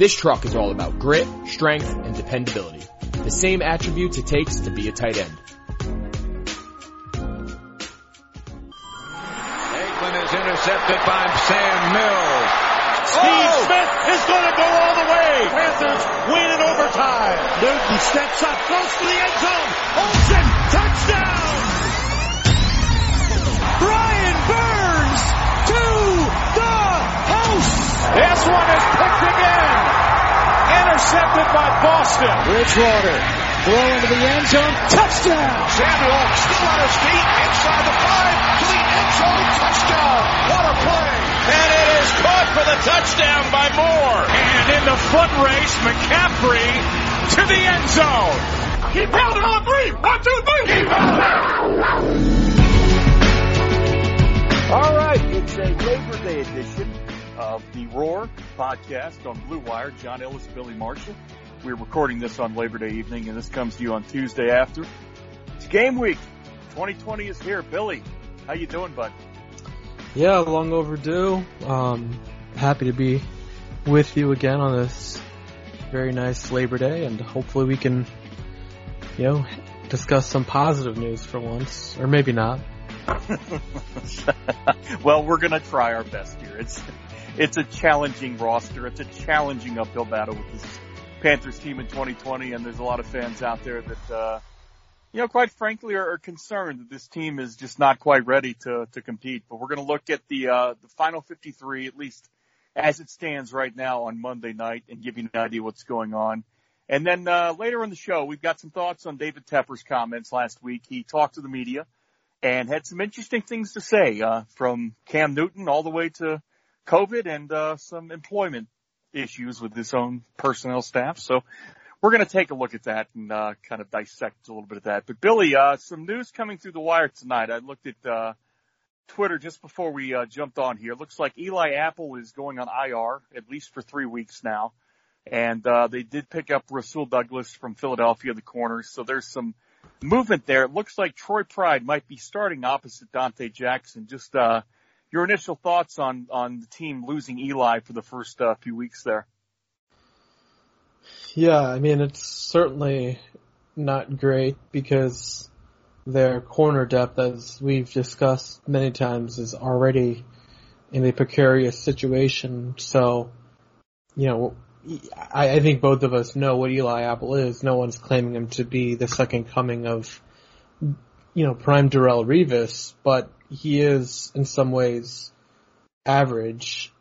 This truck is all about grit, strength, and dependability. The same attributes it takes to be a tight end. Aikman is intercepted by Sam Mills. Steve oh! Smith is going to go all the way. Panthers win in overtime. Newton steps up close to the end zone. Olsen, touchdown. Brian Burns to the house. This one is picked again. Intercepted by Boston. Bridgewater throw into the end zone. Touchdown. Samuel still on his feet inside the five to the end zone. Touchdown. What a play. And it is caught for the touchdown by Moore. And in the foot race, McCaffrey to the end zone. Keep pounding on three. One, two, three. Keep pounding. All right, it's a Labor Day edition of the Roar podcast on Blue Wire. John Ellis, Billy Marshall. We're recording this on Labor Day evening, and this comes to you on Tuesday after. It's game week. 2020 is here. Billy, how you doing, bud? Yeah, long overdue. Um, happy to be with you again on this very nice Labor Day, and hopefully we can, you know, discuss some positive news for once, or maybe not. well, we're gonna try our best here. It's it's a challenging roster. It's a challenging uphill battle with this Panthers team in 2020, and there's a lot of fans out there that, uh, you know, quite frankly, are, are concerned that this team is just not quite ready to to compete. But we're gonna look at the uh, the final 53, at least as it stands right now on Monday night, and give you an idea what's going on. And then uh, later in the show, we've got some thoughts on David Tepper's comments last week. He talked to the media and had some interesting things to say, uh, from Cam Newton all the way to COVID and, uh, some employment issues with his own personnel staff. So we're going to take a look at that and, uh, kind of dissect a little bit of that. But Billy, uh, some news coming through the wire tonight. I looked at, uh, Twitter just before we, uh, jumped on here. Looks like Eli Apple is going on IR at least for three weeks now. And, uh, they did pick up Rasul Douglas from Philadelphia, the corners. So there's some, movement there. It looks like Troy Pride might be starting opposite Donte Jackson. Just uh, your initial thoughts on on the team losing Eli for the first uh, few weeks there. Yeah, I mean it's certainly not great because their corner depth, as we've discussed many times, is already in a precarious situation. So, you know, I, I think both of us know what Eli Apple is. No one's claiming him to be the second coming of, you know, prime Darrelle Revis, but he is in some ways average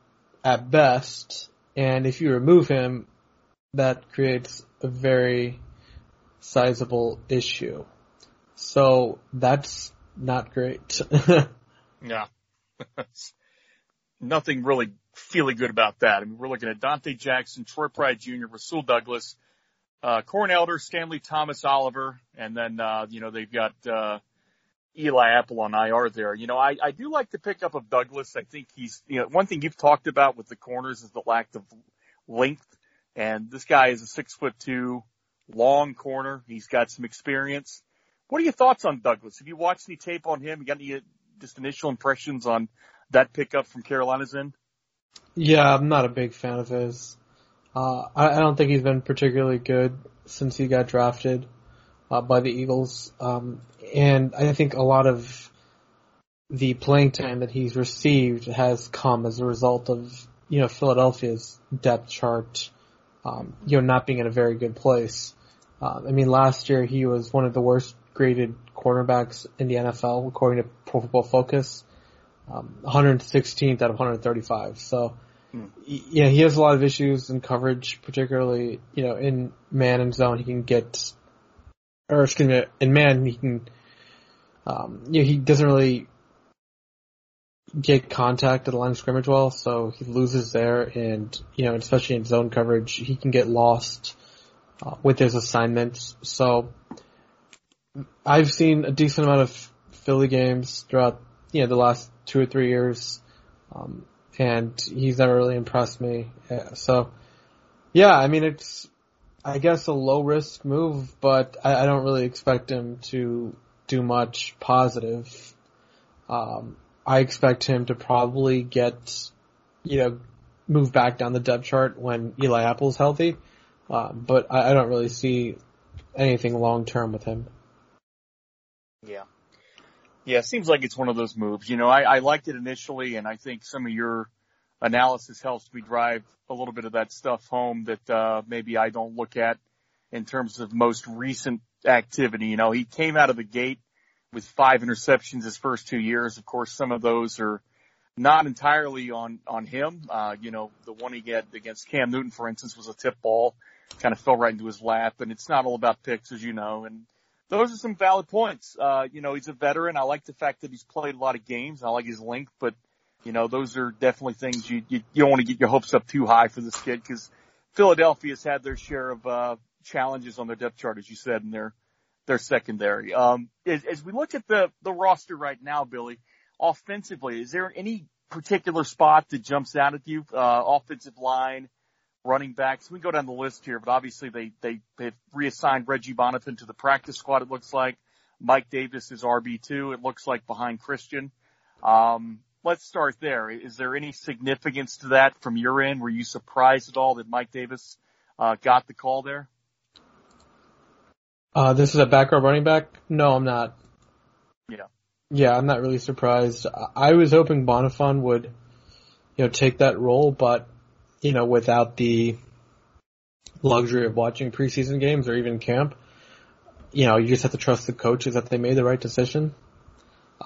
at best. And if you remove him, that creates a very sizable issue. So that's not great. yeah. Nothing really feeling good about that. I mean, we're looking at Donte Jackson, Troy Pride Jr., Rasul Douglas, uh, Corn Elder, Stanley Thomas Oliver, and then, uh, you know, they've got, uh, Eli Apple on IR there. You know, I, I do like the pickup of Douglas. I think he's, you know, one thing you've talked about with the corners is the lack of length. And this guy is a six foot two long corner. He's got some experience. What are your thoughts on Douglas? Have you watched any tape on him? You got any uh, just initial impressions on that pickup from Carolina's end? Yeah, I'm not a big fan of his. Uh, I, I don't think he's been particularly good since he got drafted uh, by the Eagles. Um, and I think a lot of the playing time that he's received has come as a result of, you know, Philadelphia's depth chart, um, you know, not being in a very good place. Uh, I mean, last year he was one of the worst graded cornerbacks in the NFL according to Pro Football Focus, um, 116th out of 135. So, hmm. yeah, he has a lot of issues in coverage, particularly, you know, in man and zone. He can get or excuse me, in man he can, um, you know, he doesn't really get contact at the line of scrimmage well, so he loses there, and you know, especially in zone coverage, he can get lost uh, with his assignments. So I've seen a decent amount of Philly games throughout, you know, the last two or three years, um, and he's never really impressed me. So, yeah, I mean, it's I guess a low risk move, but I, I don't really expect him to do much positive. Um, I expect him to probably get, you know, move back down the depth chart when Eli Apple's healthy. Uh, but I, I don't really see anything long term with him. Yeah. Yeah, seems like it's one of those moves. You know, I, I liked it initially, and I think some of your analysis helps me drive a little bit of that stuff home that uh, maybe I don't look at in terms of most recent activity. You know, he came out of the gate with five interceptions his first two years. Of course, some of those are not entirely on on him. Uh, you know, the one he got against Cam Newton, for instance, was a tip ball, kind of fell right into his lap, and it's not all about picks, as you know. And those are some valid points. Uh, you know, he's a veteran. I like the fact that he's played a lot of games. I like his length, but you know, those are definitely things you, you, you don't want to get your hopes up too high for this kid because Philadelphia's had their share of, uh, challenges on their depth chart, as you said, in their, their secondary. Um, as, as we look at the, the roster right now, Billy, offensively, is there any particular spot that jumps out at you? Uh, offensive line, running backs. We can go down the list here, but obviously they, they, they've reassigned Reggie Bonnafon to the practice squad, it looks like. Mike Davis is RB2, it looks like behind Christian. Um, let's start there. Is there any significance to that from your end? Were you surprised at all that Mike Davis uh, got the call there? Uh, this is a backup running back? No, I'm not. Yeah. Yeah, I'm not really surprised. I was hoping Bonnafon would, you know, take that role, but, you know, without the luxury of watching preseason games or even camp, you know, you just have to trust the coaches that they made the right decision.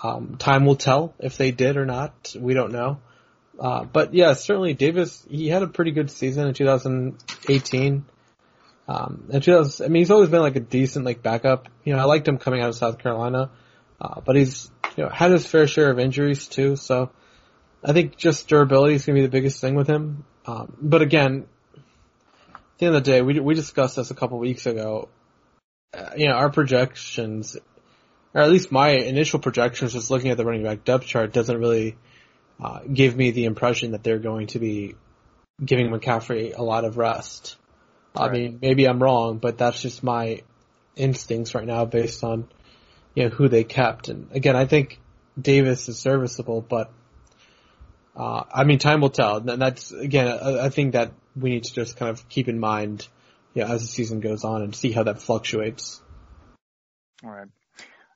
Um, time will tell if they did or not. We don't know. Uh, but yeah, certainly Davis, he had a pretty good season in 2018. Um, and 2000, I mean, he's always been like a decent like backup. You know, I liked him coming out of South Carolina, uh, but he's, you know, had his fair share of injuries too. So I think just durability is going to be the biggest thing with him. Um, but again, at the end of the day, we, we discussed this a couple weeks ago. Uh, you know, our projections or at least my initial projections, just looking at the running back depth chart, doesn't really uh, give me the impression that they're going to be giving McCaffrey a lot of rest. Right. I mean, maybe I'm wrong, but that's just my instincts right now based on you know who they kept. And again, I think Davis is serviceable, but uh, I mean, time will tell. And that's again, I, I think that we need to just kind of keep in mind, you know, as the season goes on and see how that fluctuates. All right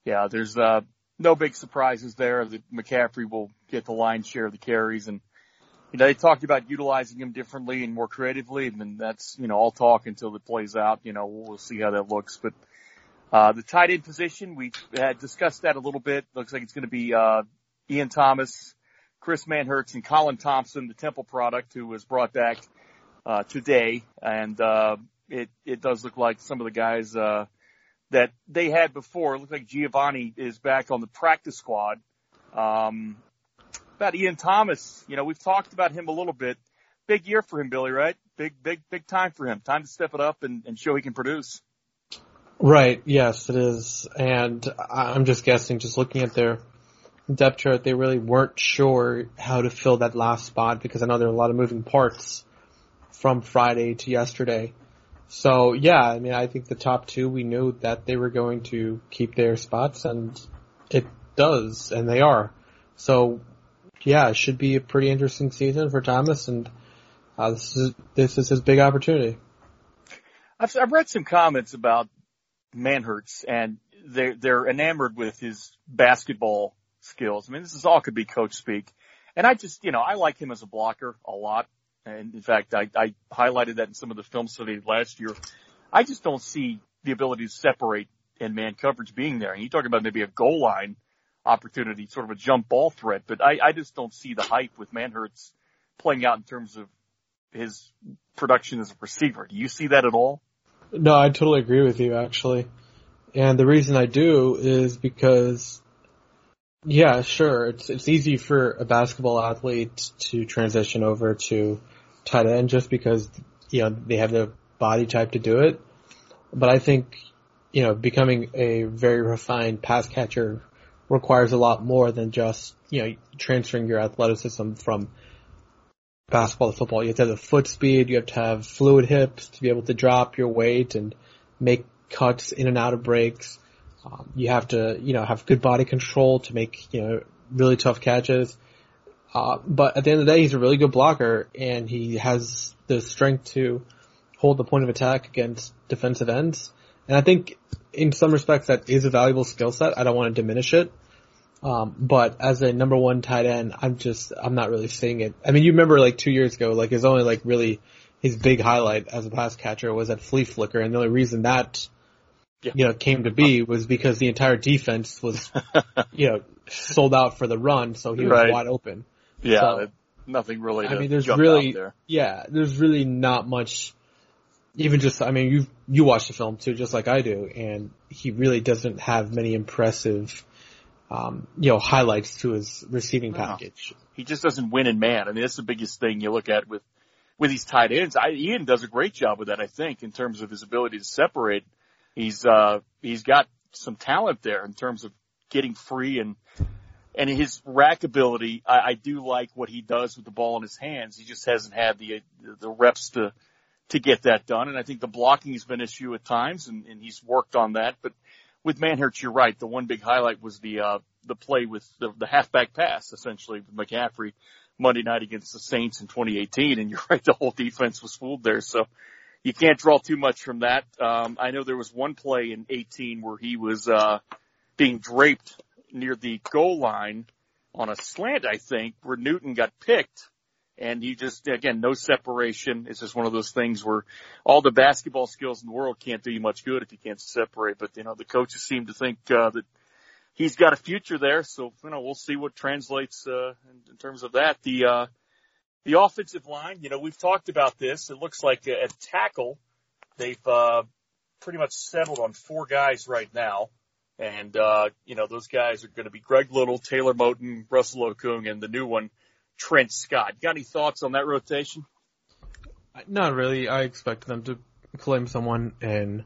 yeah, there's uh, no big surprises there. That McCaffrey will get the lion's share of the carries, and you know they talked about utilizing him differently and more creatively, and that's you know all talk until it plays out. You know we'll see how that looks, but uh, the tight end position we had discussed that a little bit. Looks like it's going to be uh, Ian Thomas, Chris Manhertz, and Colin Thompson, the Temple product, who was brought back uh, today, and uh, it it does look like some of the guys. Uh, that they had before. It looks like Giovanni is back on the practice squad. Um, about Ian Thomas, you know, we've talked about him a little bit. Big year for him, Billy, right? Big, big, big time for him. Time to step it up and, and show he can produce. Right. Yes, it is. And I'm just guessing, just looking at their depth chart, they really weren't sure how to fill that last spot because I know there are a lot of moving parts from Friday to yesterday. So yeah, I mean, I think the top two, we knew that they were going to keep their spots and it does, and they are. So yeah, it should be a pretty interesting season for Thomas and uh, this is, this is his big opportunity. I've, I've read some comments about Manhertz and they're, they're enamored with his basketball skills. I mean, this is all could be coach speak. And I just, you know, I like him as a blocker a lot. And in fact, I, I highlighted that in some of the film study last year. I just don't see the ability to separate and man coverage being there. And you talk about maybe a goal line opportunity, sort of a jump ball threat, but I, I just don't see the hype with Manhertz playing out in terms of his production as a receiver. Do you see that at all? No, I totally agree with you actually. And the reason I do is because yeah, sure. It's it's easy for a basketball athlete to transition over to tight end just because you know they have the body type to do it. But I think you know becoming a very refined pass catcher requires a lot more than just you know transferring your athleticism from basketball to football. You have to have the foot speed. You have to have fluid hips to be able to drop your weight and make cuts in and out of breaks. Um, you have to, you know, have good body control to make, you know, really tough catches. Uh, but at the end of the day, he's a really good blocker and he has the strength to hold the point of attack against defensive ends. And I think in some respects that is a valuable skill set. I don't want to diminish it. Um, but as a number one tight end, I'm just, I'm not really seeing it. I mean, you remember like two years ago, like his only like really, his big highlight as a pass catcher was that flea flicker. And the only reason that yeah. you know, came to be was because the entire defense was, you know, sold out for the run, so he was right. wide open. Yeah, so, nothing really. I mean, there's really, there. yeah, there's really not much. Even just, I mean, you you watch the film too, just like I do, and he really doesn't have many impressive, um, you know, highlights to his receiving no. package. He just doesn't win in man. I mean, that's the biggest thing you look at with with these tight ends. I, Ian does a great job with that, I think, in terms of his ability to separate he's uh he's got some talent there in terms of getting free and and his rack ability. I, I do like what he does with the ball in his hands. He just hasn't had the the reps to to get that done. And I think the blocking has been an issue at times, and, and he's worked on that. But with Manhertz, you're right. The one big highlight was the uh, the play with the, the halfback pass, essentially with McCaffrey Monday night against the Saints in 2018. And you're right, the whole defense was fooled there. So you can't draw too much from that. Um, I know there was one play in 18 where he was uh, being draped near the goal line on a slant, I think, where Newton got picked. And he just, again, no separation. It's just one of those things where all the basketball skills in the world can't do you much good if you can't separate. But, you know, the coaches seem to think, uh, that he's got a future there. So, you know, we'll see what translates, uh, in, in terms of that. The, uh, the offensive line, you know, we've talked about this. It looks like at tackle, they've uh, pretty much settled on four guys right now. And, uh, you know, those guys are going to be Greg Little, Taylor Moton, Russell Okung, and the new one, Trent Scott. Got any thoughts on that rotation? Not really. I expect them to claim someone in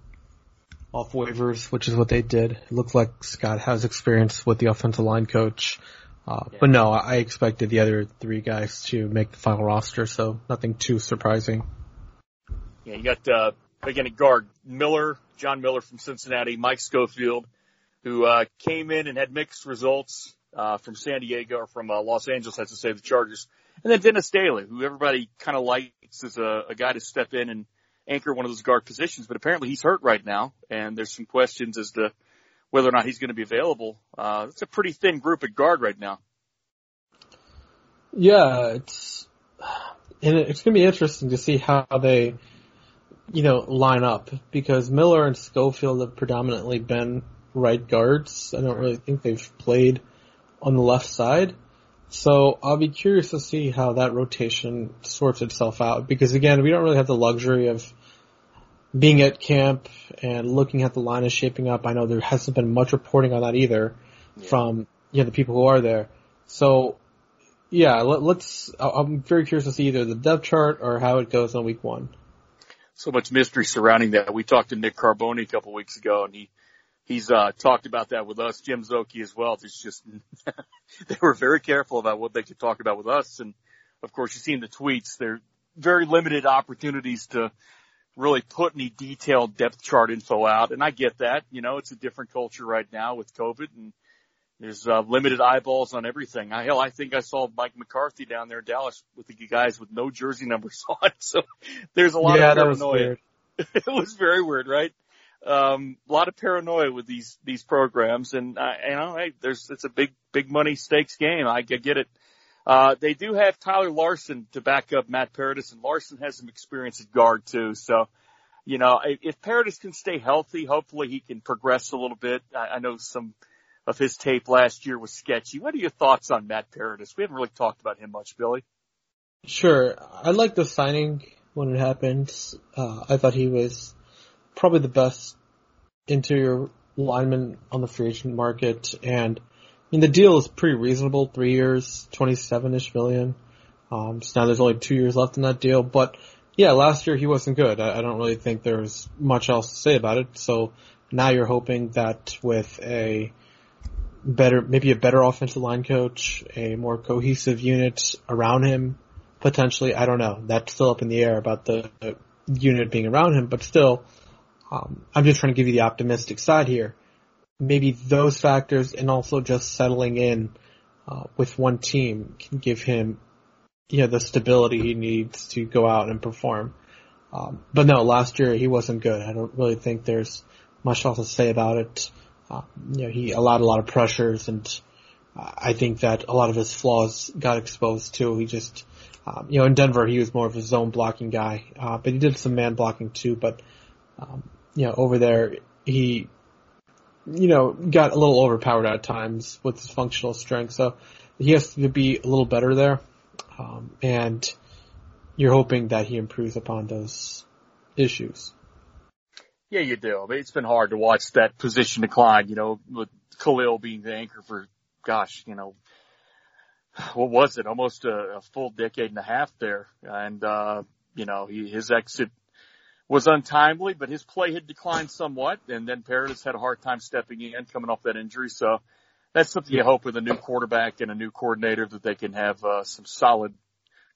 off waivers, which is what they did. It looks like Scott has experience with the offensive line coach. Uh, yeah. But no, I expected the other three guys to make the final roster, so nothing too surprising. Yeah, you got, uh, again, a guard, Miller, John Miller from Cincinnati, Mike Schofield, who, uh, came in and had mixed results, uh, from San Diego or from, uh, Los Angeles, I to say, the Chargers. And then Dennis Daley, who everybody kind of likes as a, a guy to step in and anchor one of those guard positions, but apparently he's hurt right now, and there's some questions as to, whether or not he's going to be available. Uh, it's a pretty thin group at guard right now. Yeah, it's and it's going to be interesting to see how they, you know, line up because Miller and Schofield have predominantly been right guards. I don't really think they've played on the left side. So I'll be curious to see how that rotation sorts itself out because again, we don't really have the luxury of being at camp and looking at the line is shaping up, I know there hasn't been much reporting on that either yeah. from you know the people who are there. So yeah, let, us I'm very curious to see either the depth chart or how it goes on week one. so much mystery surrounding that. We talked to Nick Carboni a couple weeks ago, and he he's uh, talked about that with us, Jim Szoke as well. It's just they were very careful about what they could talk about with us, and of course, you've seen the tweets. They're very limited opportunities to really put any detailed depth chart info out, and I get that. You know, it's a different culture right now with COVID, and there's uh, limited eyeballs on everything. I, hell, I think I saw Mike McCarthy down there in Dallas with the guys with no jersey numbers on. So there's a lot yeah, of paranoia. That was weird. it was very weird, right? Um, a lot of paranoia with these these programs, and uh, you know, hey, there's it's a big big money stakes game. I, I get it. Uh, they do have Tyler Larsen to back up Matt Paradis, and Larsen has some experience at guard too. So, you know, if, if Paradis can stay healthy, hopefully he can progress a little bit. I, I know some of his tape last year was sketchy. What are your thoughts on Matt Paradis? We haven't really talked about him much, Billy. Sure. I like the signing when it happened. Uh, I thought he was probably the best interior lineman on the free agent market. And I mean, the deal is pretty reasonable. Three years, 27-ish million. Um, so now there's only two years left in that deal. But yeah, last year he wasn't good. I, I don't really think there's much else to say about it. So now you're hoping that with a better, maybe a better offensive line coach, a more cohesive unit around him, potentially. I don't know. That's still up in the air about the, the unit being around him, but still, um, I'm just trying to give you the optimistic side here. Maybe those factors and also just settling in uh, with one team can give him, you know, the stability he needs to go out and perform. Um, but no, last year he wasn't good. I don't really think there's much else to say about it. Uh, you know, he allowed a lot of pressures and I think that a lot of his flaws got exposed too. He just, um, you know, in Denver he was more of a zone blocking guy, uh, but he did some man blocking too. But um, you know, over there he, you know, got a little overpowered at times with his functional strength. So he has to be a little better there, um, and you're hoping that he improves upon those issues. Yeah, you do. I mean, it's been hard to watch that position decline, you know, with Kalil being the anchor for, gosh, you know, what was it? Almost a, a full decade and a half there. And, uh, you know, he, his exit was untimely, but his play had declined somewhat. And then Paradis had a hard time stepping in coming off that injury. So that's something you hope with a new quarterback and a new coordinator that they can have, uh, some solid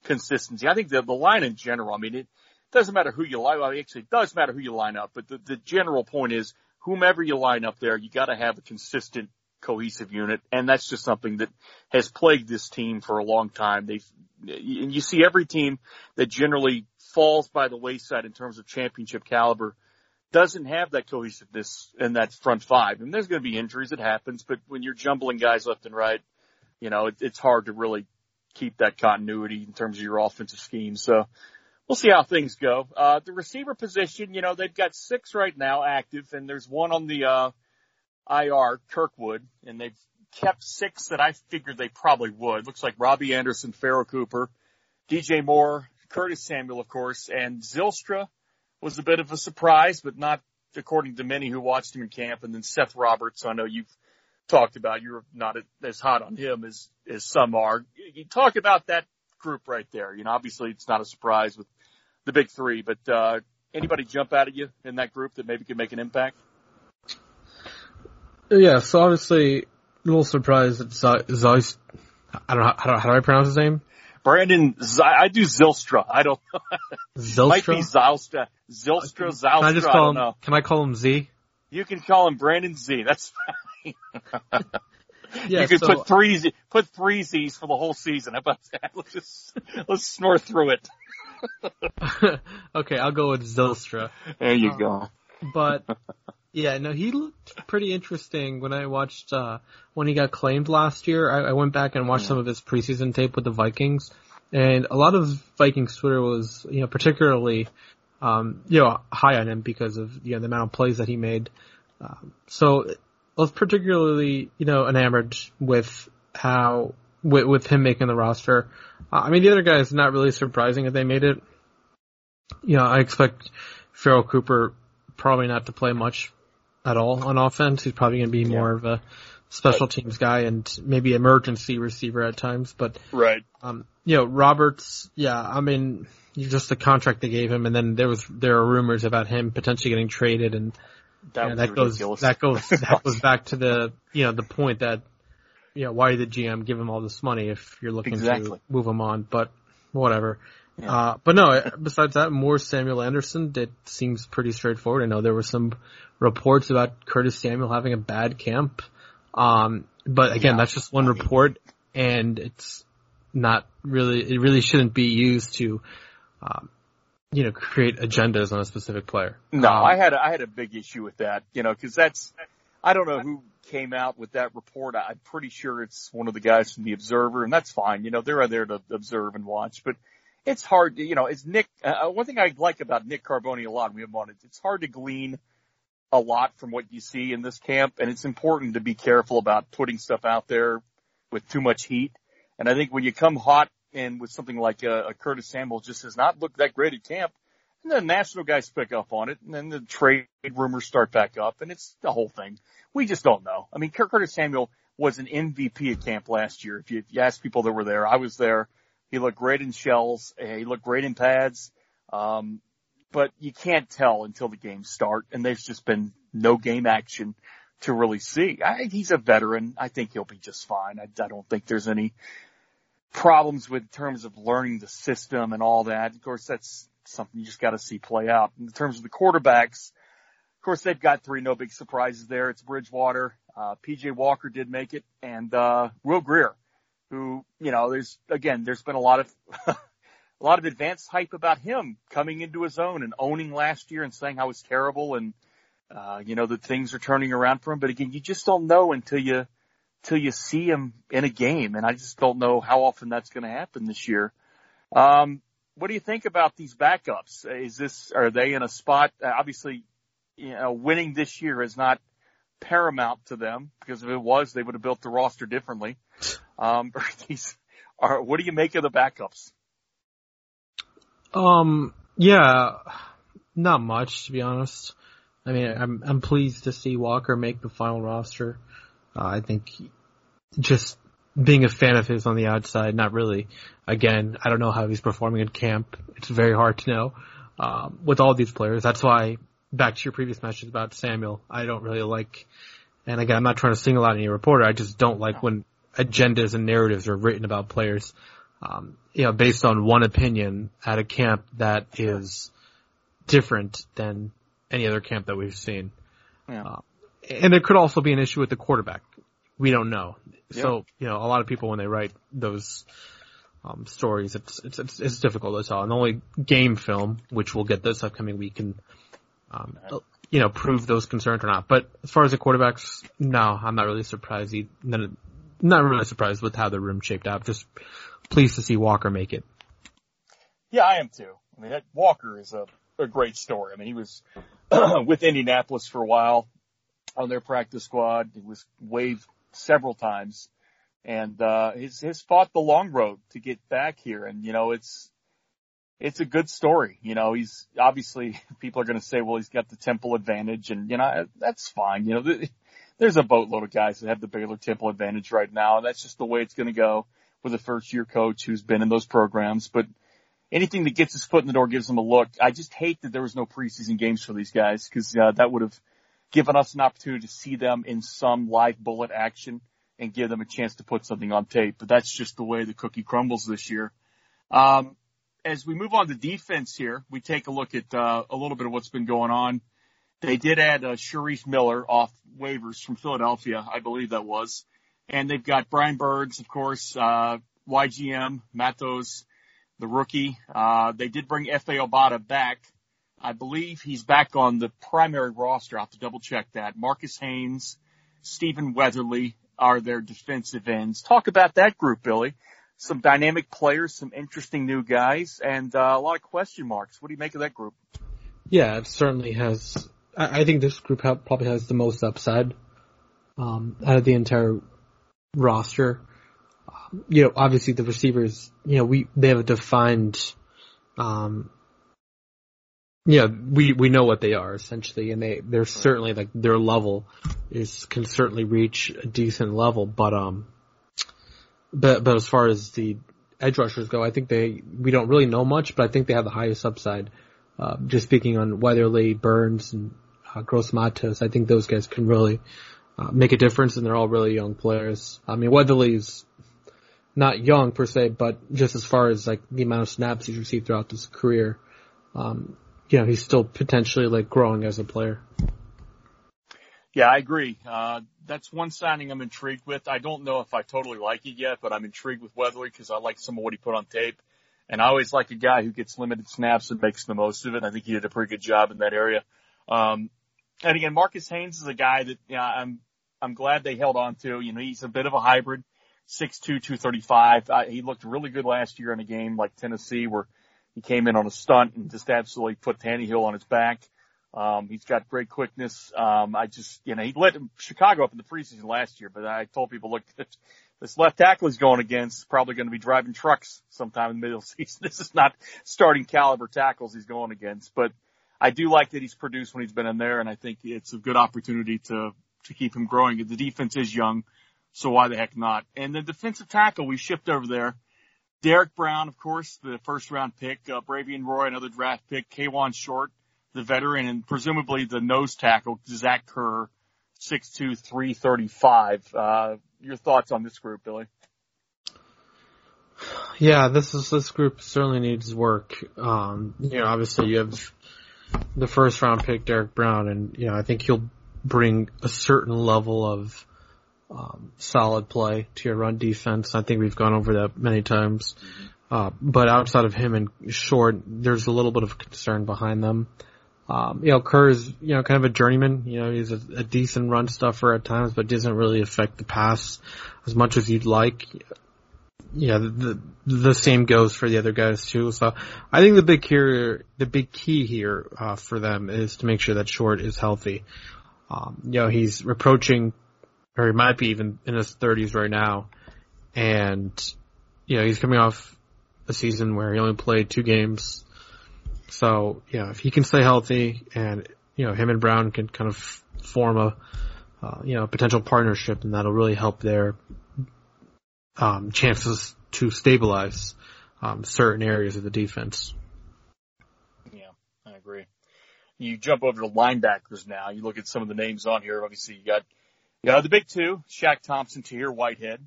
consistency. I think the, the line in general, I mean, it, doesn't matter who you line. up. Well, actually, it does matter who you line up. But the, the general point is, whomever you line up there, you got to have a consistent, cohesive unit, and that's just something that has plagued this team for a long time. They've, and you see every team that generally falls by the wayside in terms of championship caliber doesn't have that cohesiveness in that front five. And there's going to be injuries. It happens, but when you're jumbling guys left and right, you know, it, it's hard to really keep that continuity in terms of your offensive scheme. So we'll see how things go. Uh, the receiver position, you know, they've got six right now active, and there's one on the uh, IR, Kirkwood, and they've kept six that I figured they probably would. Looks like Robbie Anderson, Pharoh Cooper, DJ Moore, Curtis Samuel, of course, and Zylstra was a bit of a surprise, but not according to many who watched him in camp. And then Seth Roberts, I know you've talked about. You're not as hot on him as as some are. You talk about that group right there. You know, obviously it's not a surprise with the big three, but uh, anybody jump out at you in that group that maybe could make an impact? Yeah, so obviously a little surprised that Zeiss, I don't know, how, do, how do I pronounce his name? Brandon, Z- I do Zylstra. I don't know. Zylstra? Might be Zylstra. Zylstra, Zylstra. Can I just call him, can I call him Z? You can call him Brandon Z. That's fine. yeah, you can so, put three Z, put three Z's for the whole season. How about that? Let's just, let's snore through it. okay, I'll go with Zylstra. There you um, go. But yeah, no, he looked pretty interesting when I watched uh when he got claimed last year. I, I went back and watched yeah. some of his preseason tape with the Vikings, and a lot of Vikings Twitter was you know particularly um you know high on him because of you know the amount of plays that he made. Um, so I was particularly you know enamored with how with, with him making the roster. Uh, I mean, the other guys not really surprising that they made it. You know, I expect Pharoh Cooper probably not to play much at all on offense. He's probably going to be more of a special teams guy and maybe emergency receiver at times. But right, um, you know, Roberts, yeah, I mean, just the contract they gave him, and then there was there are rumors about him potentially getting traded, and that, you know, that goes that goes that goes back to the you know the point that you know why did the GM give him all this money if you're looking exactly. to move him on? But whatever. Yeah. Uh, but no, besides that, Moore Samuel Anderson, it seems pretty straightforward. I know there were some reports about Curtis Samuel having a bad camp. Um, but again, yeah. that's just one report and it's not really, it really shouldn't be used to, um, you know, create agendas on a specific player. No, um, I had, a, I had a big issue with that, you know, cause that's, I don't know who came out with that report. I'm pretty sure it's one of the guys from the Observer and that's fine. You know, they're there to observe and watch, but it's hard, to, you know, it's Nick, uh, one thing I like about Nick Carboni a lot, we have on it, it's hard to glean a lot from what you see in this camp and it's important to be careful about putting stuff out there with too much heat. And I think when you come hot and with something like a, a Curtis Samuel just has not looked that great at camp, and the national guys pick up on it, and then the trade rumors start back up, and it's the whole thing. We just don't know. I mean, Curtis Samuel was an MVP at camp last year. If you, if you ask people that were there, I was there. He looked great in shells. He looked great in pads. Um, but you can't tell until the games start, and there's just been no game action to really see. I, he's a veteran. I think he'll be just fine. I, I don't think there's any problems with terms of learning the system and all that. Of course, that's something you just got to see play out. In terms of the quarterbacks, of course, they've got three no big surprises there. It's Bridgewater, uh, PJ Walker did make it, and uh, Will Grier, who you know, there's again, there's been a lot of a lot of advanced hype about him coming into his own and owning last year and saying how it's terrible and uh, you know that things are turning around for him. But again, you just don't know until you until you see him in a game, and I just don't know how often that's going to happen this year. Um, what do you think about these backups? Is this are they in a spot? Obviously, you know, winning this year is not paramount to them because if it was, they would have built the roster differently. Um, these are what do you make of the backups? Um, yeah, not much to be honest. I mean, I'm I'm pleased to see Walker make the final roster. Uh, I think just being a fan of his on the outside, not really. Again, I don't know how he's performing in camp. It's very hard to know um, with all these players. That's why back to your previous message about Samuel, I don't really like. And again, I'm not trying to single out any reporter. I just don't like when agendas and narratives are written about players um, you know, based on one opinion at a camp that is different than any other camp that we've seen. Yeah. Uh, and it could also be an issue with the quarterback. We don't know. Yeah. So, you know, a lot of people when they write those um, stories, it's, it's, it's it's difficult to tell. And only game film, which we'll get this upcoming week, can um, you know prove those concerns or not. But as far as the quarterbacks, no, I'm not really surprised. Not really surprised with how the room shaped out. Just pleased to see Walker make it. Yeah, I am too. I mean, that Walker is a, a great story. I mean, he was with Indianapolis for a while on their practice squad. He was waived several times and, uh, he's, he's fought the long road to get back here. And, you know, it's, it's a good story. You know, he's obviously people are going to say, well, he's got the Temple advantage and, you know, that's fine. You know, there's a boatload of guys that have the Baylor Temple advantage right now. And that's just the way it's going to go with a first year coach who's been in those programs, but anything that gets his foot in the door gives him a look. I just hate that there was no preseason games for these guys because uh, that would have given us an opportunity to see them in some live bullet action and give them a chance to put something on tape. But that's just the way the cookie crumbles this year. Um, as we move on to defense here, we take a look at uh, a little bit of what's been going on. They did add uh, Shareef Miller off waivers from Philadelphia, I believe that was. And they've got Brian Burns, of course, uh, YGM, Matos, the rookie. Uh, they did bring Efe Obada back. I believe he's back on the primary roster. i have to double check that. Marcus Haynes, Stephen Weatherly are their defensive ends. Talk about that group, Billy. Some dynamic players, some interesting new guys, and uh, a lot of question marks. What do you make of that group? Yeah, it certainly has. I, think this group probably has the most upside um, out of the entire roster. Um, you know, obviously the receivers, you know, we they have a defined um, Yeah, we we know what they are essentially, and they they're certainly like their level is can certainly reach a decent level, but um, but but as far as the edge rushers go, I think they we don't really know much, but I think they have the highest upside. Uh, just speaking on Weatherly, Burns, and uh, Gross Matos, I think those guys can really uh, make a difference, and they're all really young players. I mean, Weatherly's not young per se, but just as far as like the amount of snaps he's received throughout his career, um, you know, he's still potentially like growing as a player. Yeah, I agree. Uh, that's one signing I'm intrigued with. I don't know if I totally like it yet, but I'm intrigued with Weatherly because I like some of what he put on tape. And I always like a guy who gets limited snaps and makes the most of it. I think he did a pretty good job in that area. Um, and again, Marcus Haynes is a guy that you know, I'm I'm glad they held on to. You know, he's a bit of a hybrid, 6'2", 235. Uh, he looked really good last year in a game like Tennessee where he came in on a stunt and just absolutely put Tannehill on his back. Um, he's got great quickness. Um, I just, you know, he lit Chicago up in the preseason last year, but I told people, look, this left tackle he's going against is probably going to be driving trucks sometime in the middle of the season. This is not starting caliber tackles he's going against, but I do like that he's produced when he's been in there, and I think it's a good opportunity to to keep him growing. The defense is young, so why the heck not? And the defensive tackle we shipped over there Derrick Brown, of course, the first round pick, uh, Bravvion Roy, another draft pick, Kawann Short, the veteran, and presumably the nose tackle, Zach Kerr, 6'2", 335. Uh, your thoughts on this group, Billy? Yeah, this is this group certainly needs work. Um, you know, obviously you have the first round pick, Derrick Brown, and you know I think he'll bring a certain level of um, solid play to your run defense. I think we've gone over that many times. Uh, but outside of him and Short, there's a little bit of concern behind them. Um, you know, Kerr is, you know, kind of a journeyman. You know, he's a, a decent run stuffer at times, but doesn't really affect the pass as much as you'd like. Yeah, the, the, same goes for the other guys too. So I think the big here, the big key here, uh, for them is to make sure that Short is healthy. Um, you know, he's approaching or he might be even in his 30s right now. And, you know, he's coming off a season where he only played two games. So, you know, if he can stay healthy and, you know, him and Brown can kind of form a, uh, you know, potential partnership and that'll really help their, um, chances to stabilize, um, certain areas of the defense. Yeah, I agree. You jump over to linebackers now. You look at some of the names on here. Obviously, you got you yeah, the big two, Shaq Thompson, Tahir Whitehead.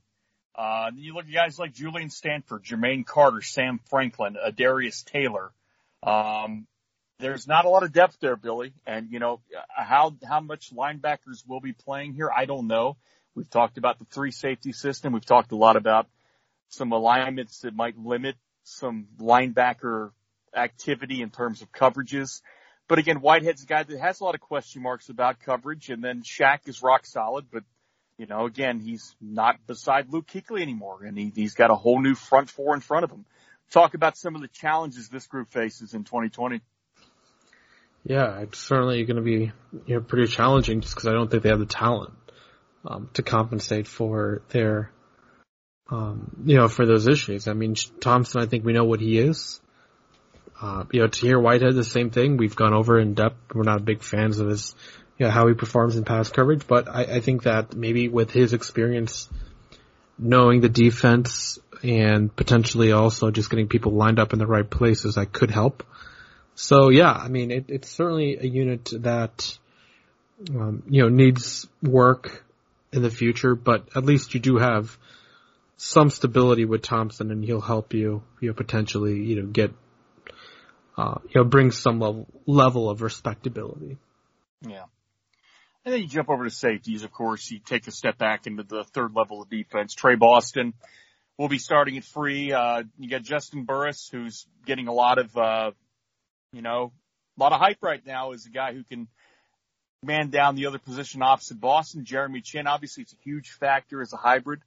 Uh, you look at guys like Julian Stanford, Jermaine Carter, Sam Franklin, Adarius Taylor. Um, there's not a lot of depth there, Billy. And you know, how, how much linebackers will be playing here? I don't know. We've talked about the three safety system. We've talked a lot about some alignments that might limit some linebacker activity in terms of coverages. But again, Whitehead's a guy that has a lot of question marks about coverage, and then Shaq is rock solid. But you know, again, he's not beside Luke Kuechly anymore, and he, he's got a whole new front four in front of him. Talk about some of the challenges this group faces in 2020. Yeah, it's certainly going to be you know pretty challenging just because I don't think they have the talent um, to compensate for their um, you know for those issues. I mean, Thompson, I think we know what he is. Uh, you know, Tahir Whitehead, the same thing. We've gone over in depth. We're not big fans of his, you know, how he performs in pass coverage, but I, I think that maybe with his experience, knowing the defense and potentially also just getting people lined up in the right places, that could help. So yeah, I mean, it, it's certainly a unit that, um, you know, needs work in the future, but at least you do have some stability with Thompson and he'll help you, you know, potentially, you know, get uh, you know, brings some level, level of respectability. Yeah. And then you jump over to safeties, of course. You take a step back into the third level of defense. Tre Boston will be starting at free. Uh, you got Juston Burris, who's getting a lot of, uh, you know, a lot of hype right now as a guy who can man down the other position opposite Boston. Jeremy Chinn, obviously, it's a huge factor as a hybrid.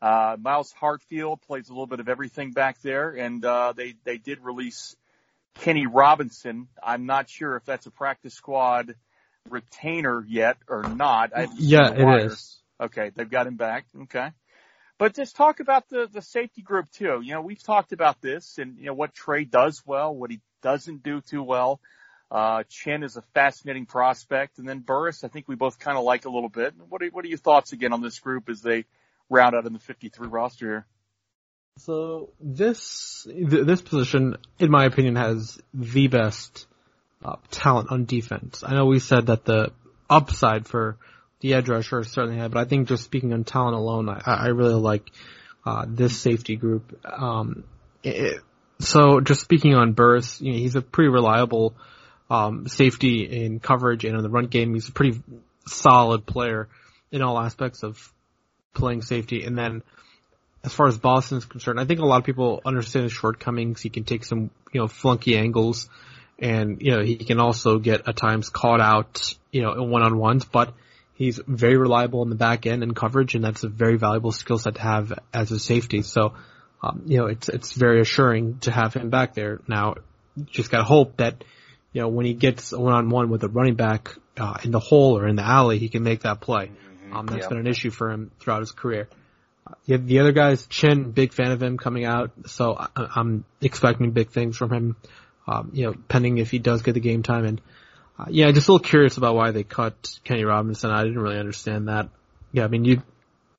Uh, Myles Hartsfield plays a little bit of everything back there, and uh, they they did release Kenny Robinson. I'm not sure if that's a practice squad retainer yet or not. yeah, it is. Okay, they've got him back. Okay. But just talk about the, the safety group too. You know, we've talked about this and, you know, what Tre does well, what he doesn't do too well. Uh, Chinn is a fascinating prospect, and then Burris, I think we both kind of like a little bit. What are, what are your thoughts again on this group as they round out in the 53 roster here? So this th- this position, in my opinion, has the best uh, talent on defense. I know we said that the upside for the edge rusher is certainly had, but I think just speaking on talent alone, I, I really like uh, this safety group. Um, it, so just speaking on Burris, you know, he's a pretty reliable um, safety in coverage and in the run game. He's a pretty solid player in all aspects of playing safety. And then as far as Boston is concerned, I think a lot of people understand his shortcomings. He can take some, you know, flunky angles and, you know, he can also get at times caught out, you know, in one-on-ones, but he's very reliable in the back end and coverage and that's a very valuable skill set to have as a safety. So, um, you know, it's, it's very assuring to have him back there. Now, just gotta hope that, you know, when he gets one-on-one with a running back, uh, in the hole or in the alley, he can make that play. Um, that's been an issue for him throughout his career. Uh, the other guys, Chinn, big fan of him coming out, so I, I'm expecting big things from him. Um, you know, pending if he does get the game time. And uh, yeah, just a little curious about why they cut Kenny Robinson. I didn't really understand that. Yeah, I mean, you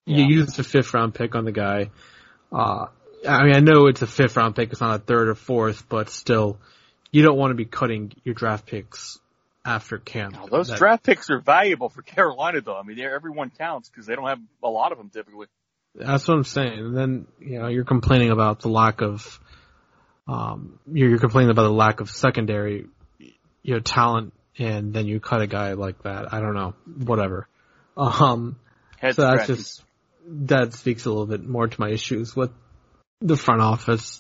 you Yeah. used a fifth round pick on the guy. Uh, I mean, I know it's a fifth round pick; it's not a third or fourth, but still, you don't want to be cutting your draft picks after camp. Now, those That- draft picks are valuable for Carolina, though. I mean, they're- everyone counts because they don't have a lot of them typically. That's what I'm saying. And then, you know, you're complaining about the lack of, um, you're, you're complaining about the lack of secondary, you know, talent, and then you cut a guy like that. I don't know. Whatever. Um, Head so that's just, that speaks a little bit more to my issues with the front office.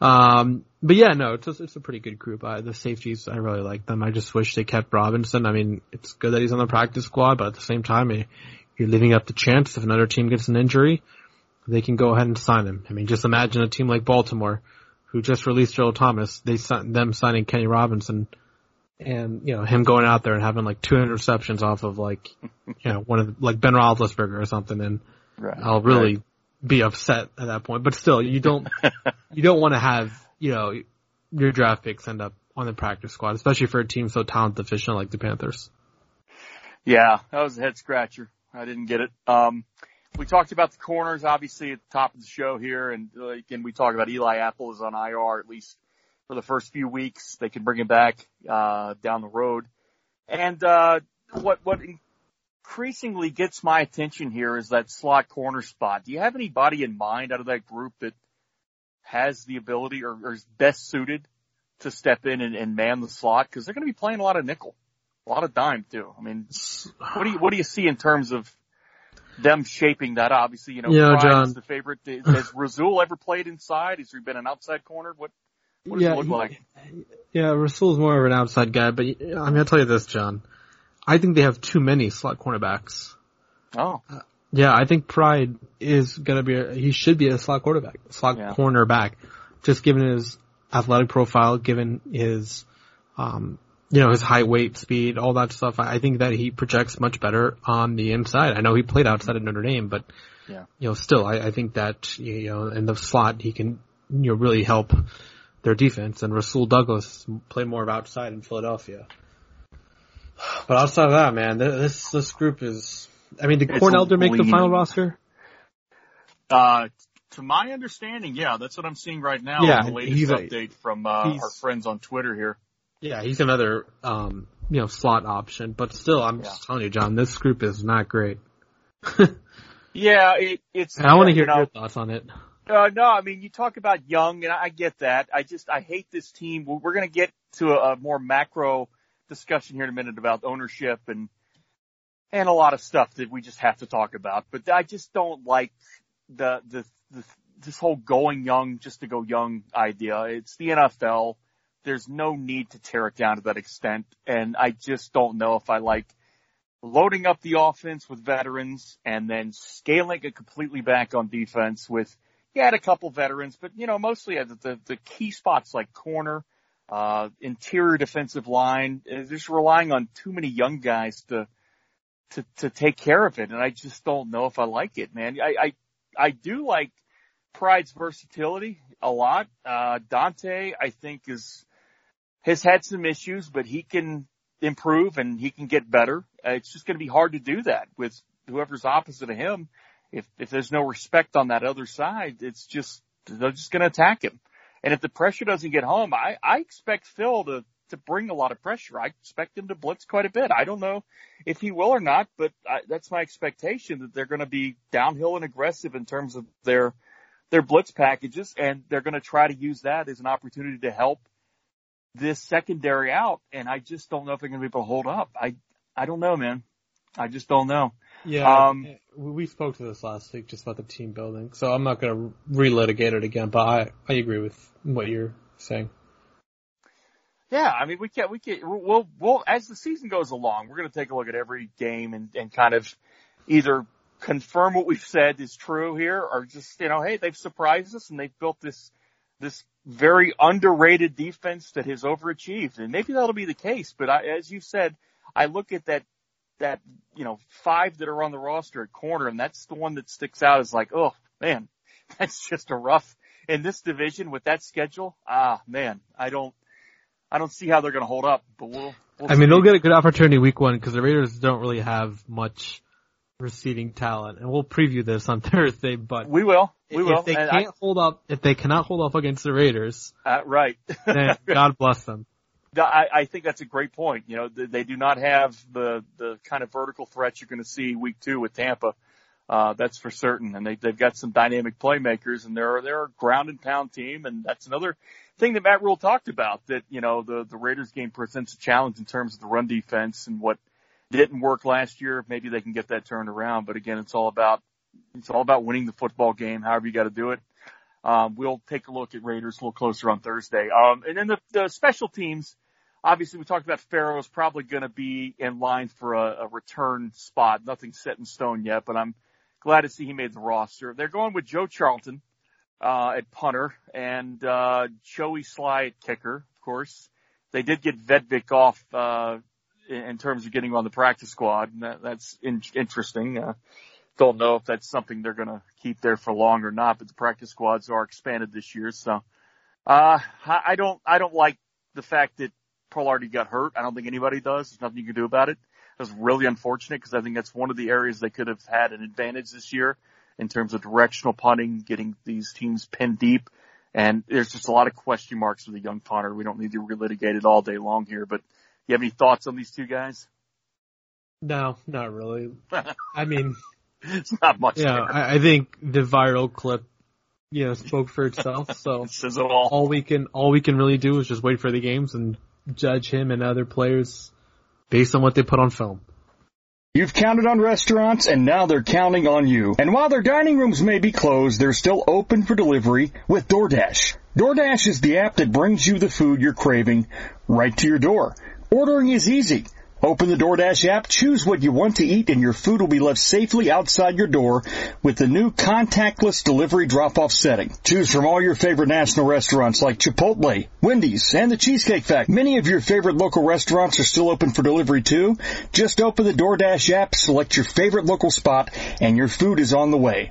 Um, but yeah, no, it's a, it's a pretty good group. I, the safeties, I really like them. I just wish they kept Robinson. I mean, it's good that he's on the practice squad, but at the same time, eh, you're leaving up the chance if another team gets an injury, they can go ahead and sign him. I mean, just imagine a team like Baltimore, who just released Joe Thomas, they them signing Kenny Robinson, and you know him going out there and having like two interceptions off of like, you know, one of the, like Ben Roethlisberger or something, and Right. I'll really be upset at that point. But still, you don't you don't want to have you know your draft picks end up on the practice squad, especially for a team so talent deficient like the Panthers. Yeah, that was a head scratcher. I didn't get it. Um, we talked about the corners, obviously, at the top of the show here, and uh, again, we talked about Eli Apple is on IR at least for the first few weeks. They can bring him back uh, down the road. And uh, what what increasingly gets my attention here is that slot corner spot. Do you have anybody in mind out of that group that has the ability or, or is best suited to step in and, and man the slot? Because they're going to be playing a lot of nickel, a lot of dime too. I mean, what do you what do you see in terms of them shaping that? Obviously, you know, You know, John- is the favorite. Has Rasul ever played inside? Has he been an outside corner? What what does Yeah, it look like? Yeah, Rasul's more of an outside guy, but I'm gonna tell you this, John. I think they have too many slot cornerbacks. Oh, uh, Yeah, I think Pride is gonna be. A, he should be a slot quarterback, slot Yeah. cornerback, just given his athletic profile, given his, um, you know, his height, weight, speed, all that stuff. I I think that he projects much better on the inside. I know he played outside at Notre Dame, but Yeah. you know, still, I, I think that you know, in the slot, he can you know really help their defense. And Rasul Douglas played more of outside in Philadelphia. But outside of that, man, this this group is. I mean, did It's Corn Elder make the final roster? Uh, to my understanding, yeah, that's what I'm seeing right now. Yeah, in the latest update from uh, our friends on Twitter here. Yeah, he's another um, you know slot option, but still, I'm just telling you, John, this group is not great. Yeah, it, it's. And I want to you hear know, your thoughts on it. Uh, no, I mean, you talk about young, and I get that. I just, I hate this team. We're, we're going to get to a, a more macro discussion here in a minute about ownership and, and a lot of stuff that we just have to talk about. But I just don't like the, the, the, this whole going young just to go young idea. It's the NFL. There's no need to tear it down to that extent. And I just don't know if I like loading up the offense with veterans and then scaling it completely back on defense with had a couple veterans, but you know, mostly at the, the key spots like corner, uh, interior defensive line, uh, just relying on too many young guys to, to, to take care of it. And I just don't know if I like it, man. I, I, I do like Pride's versatility a lot. Uh, Donte, I think is, has had some issues, but he can improve and he can get better. Uh, it's just going to be hard to do that with whoever's opposite of him. If if there's no respect on that other side, it's just they're just going to attack him. And if the pressure doesn't get home, I I expect Phil to to bring a lot of pressure. I expect him to blitz quite a bit. I don't know if he will or not, but I, that's my expectation that they're going to be downhill and aggressive in terms of their their blitz packages, and they're going to try to use that as an opportunity to help this secondary out. And I just don't know if they're going to be able to hold up. I I don't know, man. I just don't know. Yeah, um, we spoke to this last week just about the team building, so I'm not going to relitigate it again. But I I agree with what you're saying. Yeah, I mean, we can't, we can't, we'll, we'll, as the season goes along, we're going to take a look at every game and, and kind of either confirm what we've said is true here or just, you know, hey, they've surprised us and they've built this, this very underrated defense that has overachieved. And maybe that'll be the case. But I, as you said, I look at that, that, you know, five that are on the roster at corner and that's the one that sticks out as like, oh man, that's just a rough in this division with that schedule. Ah, man, I don't, I don't see how they're going to hold up, but we'll. we'll I mean, they'll get a good opportunity week one because the Raiders don't really have much receiving talent, and we'll preview this on Thursday. But we will, we will. If they and can't I, hold up, if they cannot hold up against the Raiders, uh, right? then God bless them. I, I think that's a great point. You know, they, they do not have the the kind of vertical threats you're going to see week two with Tampa. Uh, that's for certain. And they, they've got some dynamic playmakers and they're, they're a ground and pound team. And that's another thing that Matt Rhule talked about that, you know, the, the Raiders game presents a challenge in terms of the run defense and what didn't work last year. Maybe they can get that turned around. But again, it's all about, it's all about winning the football game, however you got to do it. Um, we'll take a look at Raiders a little closer on Thursday. Um, and then the, the special teams, obviously we talked about Pharoh is probably going to be in line for a, a return spot. Nothing set in stone yet, but I'm glad to see he made the roster. They're going with Joe Charlton uh, at punter and uh, Joey Slye at kicker. Of course, they did get Vedvik off uh, in, in terms of getting on the practice squad. And that, that's in, interesting. Uh, don't know if that's something they're going to keep there for long or not, but the practice squads are expanded this year. So, uh, I don't, I don't like the fact that Palardy got hurt. I don't think anybody does. There's nothing you can do about it. Was really unfortunate because I think that's one of the areas they could have had an advantage this year in terms of directional punting, getting these teams pinned deep. And there's just a lot of question marks for the young punter. We don't need to relitigate it all day long here, but you have any thoughts on these two guys? No, not really. I mean, it's not much. Yeah, I, I, think the viral clip, you know, spoke for itself. So it says it all. all we can all we can really do is just wait for the games and judge him and other players based on what they put on film. You've counted on restaurants and now they're counting on you. And while their dining rooms may be closed, they're still open for delivery with DoorDash. DoorDash is the app that brings you the food you're craving right to your door. Ordering is easy. Open the DoorDash app, choose what you want to eat, and your food will be left safely outside your door with the new contactless delivery drop-off setting. Choose from all your favorite national restaurants like Chipotle, Wendy's, and the Cheesecake Factory. Many of your favorite local restaurants are still open for delivery too. Just open the DoorDash app, select your favorite local spot, and your food is on the way.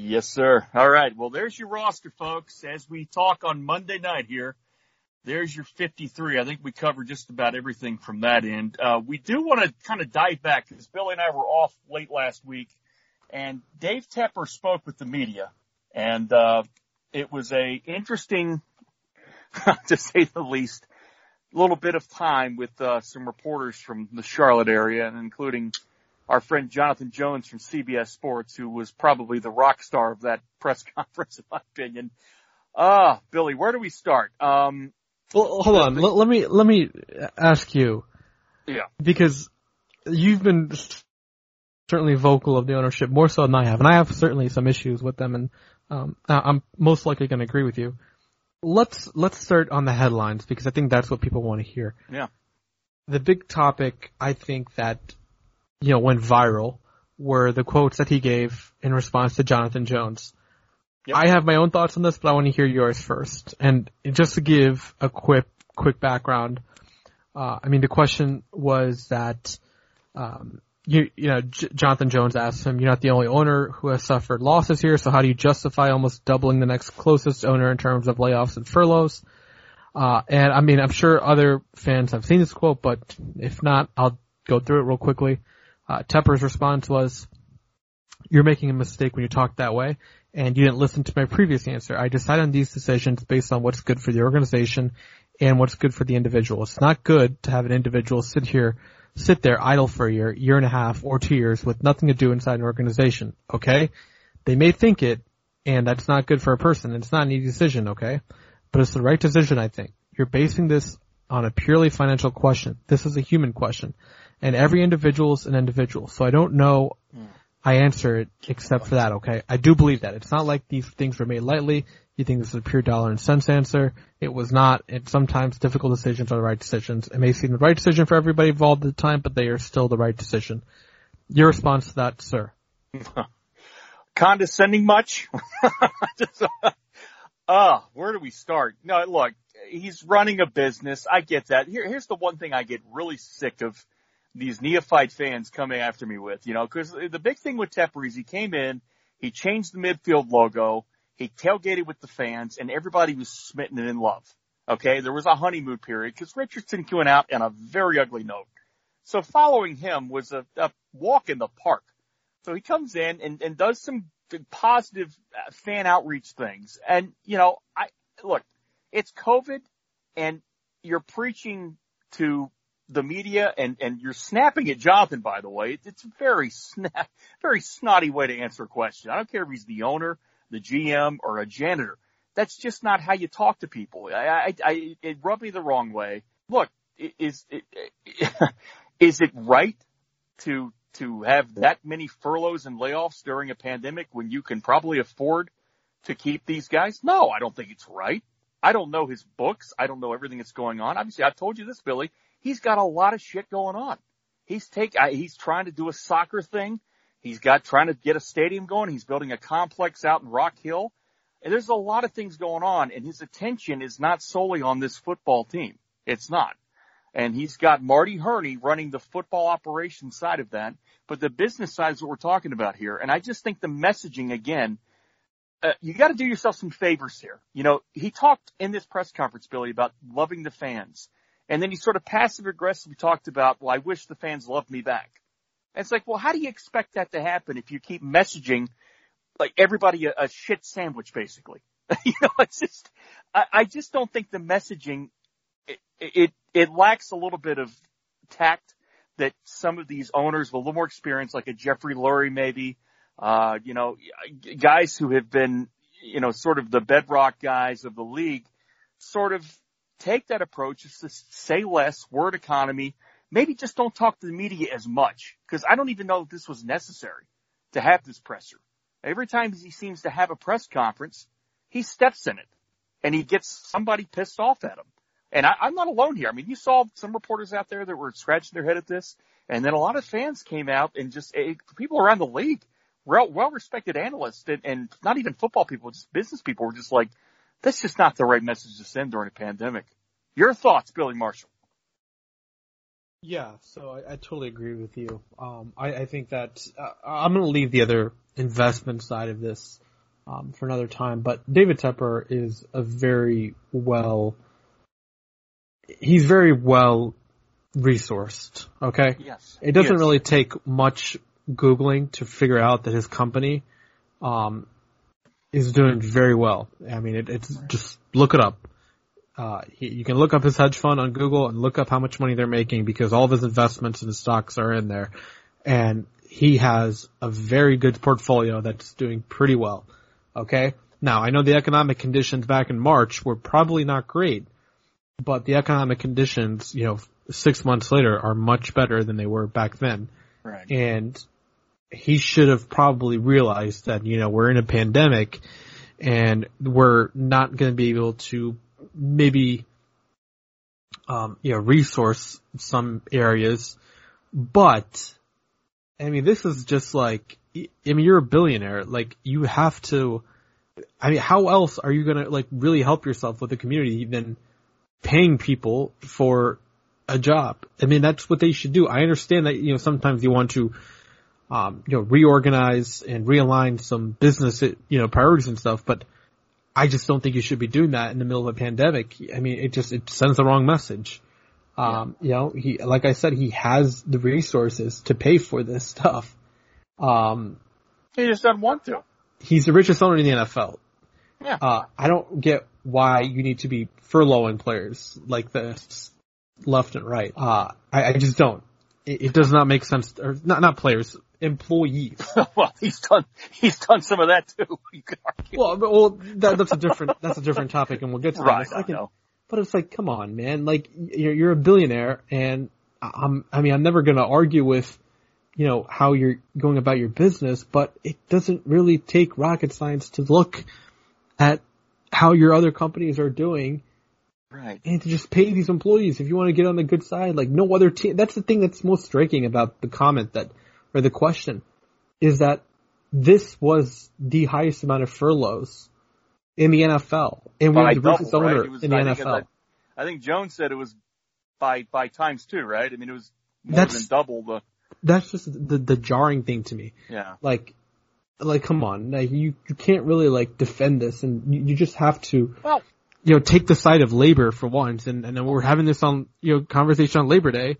Yes, sir. All right. Well, there's your roster, folks. As we talk on Monday night here, there's your 53. I think we covered just about everything from that end. Uh, we do want to kind of dive back because Billy and I were off late last week and Dave Tepper spoke with the media and, uh, it was a interesting, to say the least, little bit of time with, uh, some reporters from the Charlotte area and including our friend Jonathan Jones from CBS Sports, who was probably the rock star of that press conference, in my opinion. Ah, uh, Billy, where do we start? Um, well, hold on. Let, let me let me ask you. Yeah. Because you've been certainly vocal of the ownership more so than I have, and I have certainly some issues with them, and um, I'm most likely going to agree with you. Let's let's start on the headlines because I think that's what people want to hear. Yeah. The big topic I think that you know, went viral were the quotes that he gave in response to Jonathan Jones. Yep. I have my own thoughts on this, but I want to hear yours first. And just to give a quick, quick background, uh, I mean, the question was that, um, you, you know, J- Jonathan Jones asked him, you're not the only owner who has suffered losses here, so how do you justify almost doubling the next closest owner in terms of layoffs and furloughs? Uh, and I mean, I'm sure other fans have seen this quote, but if not, I'll go through it real quickly. Uh, Tepper's response was, you're making a mistake when you talk that way, and you didn't listen to my previous answer. I decide on these decisions based on what's good for the organization and what's good for the individual. It's not good to have an individual sit here, sit there idle for a year, year and a half, or two years with nothing to do inside an organization, okay? They may think it, and that's not good for a person. It's not an easy decision, okay? But it's the right decision, I think. You're basing this on a purely financial question. This is a human question and every individual is an individual. So I don't know I answer it except for that, okay? I do believe that. It's not like these things were made lightly. You think this is a pure dollar and cents answer. It was not. And sometimes difficult decisions are the right decisions. It may seem the right decision for everybody involved at the time, but they are still the right decision. Your response to that, sir? Condescending much? Just, uh, where do we start? No, look, he's running a business. I get that. Here, here's the one thing I get really sick of these neophyte fans coming after me with, you know, cause the big thing with Tepper is he came in, he changed the midfield logo, he tailgated with the fans and everybody was smitten and in love. Okay. There was a honeymoon period because Richardson went out on a very ugly note. So following him was a, a walk in the park. So he comes in and, and does some positive uh, fan outreach things. And, you know, I, look, it's COVID and you're preaching to the media and, and you're snapping at Jonathan, by the way. It's a very snap, very snotty way to answer a question. I don't care if he's the owner, the GM, or a janitor. That's just not how you talk to people. I, I, I it rubbed me the wrong way. Look, is, is it right to, to have that many furloughs and layoffs during a pandemic when you can probably afford to keep these guys? No, I don't think it's right. I don't know his books. I don't know everything that's going on. Obviously, I've told you this, Billy he's got a lot of shit going on. He's take, he's trying to do a soccer thing. He's got trying to get a stadium going. He's building a complex out in Rock Hill. And there's a lot of things going on and his attention is not solely on this football team. It's not. And he's got Marty Hurney running the football operation side of that, but the business side is what we're talking about here. And I just think the messaging again, uh, you got to do yourself some favors here. You know, he talked in this press conference, Billy, about loving the fans. And then he sort of passive aggressively talked about, well, I wish the fans loved me back. And it's like, well, how do you expect that to happen if you keep messaging like everybody a, a shit sandwich, basically? you know, it's just, I, I just don't think the messaging, it, it, it lacks a little bit of tact that some of these owners with a little more experience, like a Jeffrey Lurie maybe, uh, you know, guys who have been, you know, sort of the bedrock guys of the league, sort of take that approach is to say less, word economy, maybe just don't talk to the media as much because I don't even know if this was necessary to have this presser. Every time he seems to have a press conference, he steps in it and he gets somebody pissed off at him. And I, I'm not alone here. I mean, you saw some reporters out there that were scratching their head at this, and then a lot of fans came out and just eh, people around the league, well, well-respected analysts, and, and not even football people, just business people, were just like, that's just not the right message to send during a pandemic. Your thoughts, Billy Marshall? Yeah, so I, I totally agree with you. Um, I, I think that uh, I'm going to leave the other investment side of this um, for another time. But David Tepper is a very well. He's very well resourced. Okay. Yes. It doesn't really take much googling to figure out that his company um, is doing very well. I mean, it, it's just look it up. Uh, he, you can look up his hedge fund on Google and look up how much money they're making because all of his investments and his stocks are in there. And he has a very good portfolio that's doing pretty well. Okay. Now I know the economic conditions back in March were probably not great, but the economic conditions, you know, six months later are much better than they were back then. Right. And he should have probably realized that, you know, we're in a pandemic and we're not going to be able to maybe, um, you know, resource some areas, but I mean, this is just like, I mean, you're a billionaire. Like, you have to, I mean, how else are you gonna, like, really help yourself with the community than paying people for a job? I mean, that's what they should do. I understand that, you know, sometimes you want to, um, you know, reorganize and realign some business, you know, priorities and stuff, but I just don't think you should be doing that in the middle of a pandemic. I mean, it just, it sends the wrong message. Um, you know, he, like I said, he has the resources to pay for this stuff. Um, He just doesn't want to. he's the richest owner in the NFL. Yeah. Uh, I don't get why you need to be furloughing players like this left and right. Uh, I, I just don't. It, it does not make sense, or not, not players, employees. well, he's done he's done some of that too. You could argue. well, well, that, that's a different, that's a different topic and we'll get to that right. in a I second. know. But it's like, come on, man. Like, you're, you're a billionaire and I'm, I mean, I'm never gonna argue with, you know, how you're going about your business, but it doesn't really take rocket science to look at how your other companies are doing Right. and to just pay these employees if you want to get on the good side. Like no other team. That's the thing that's most striking about the comment that, or the question, is that this was the highest amount of furloughs in the NFL, and we By have the richest double, owner It was- in the I think, NFL. I think Jones said it was by by times two, right? I mean, it was more That's- than double the. That's just the the jarring thing to me. Yeah. Like, like come on, like, you you can't really like defend this, and you, you just have to. Well- you know, take the side of labor for once, and and then we're having this on you know conversation on Labor Day,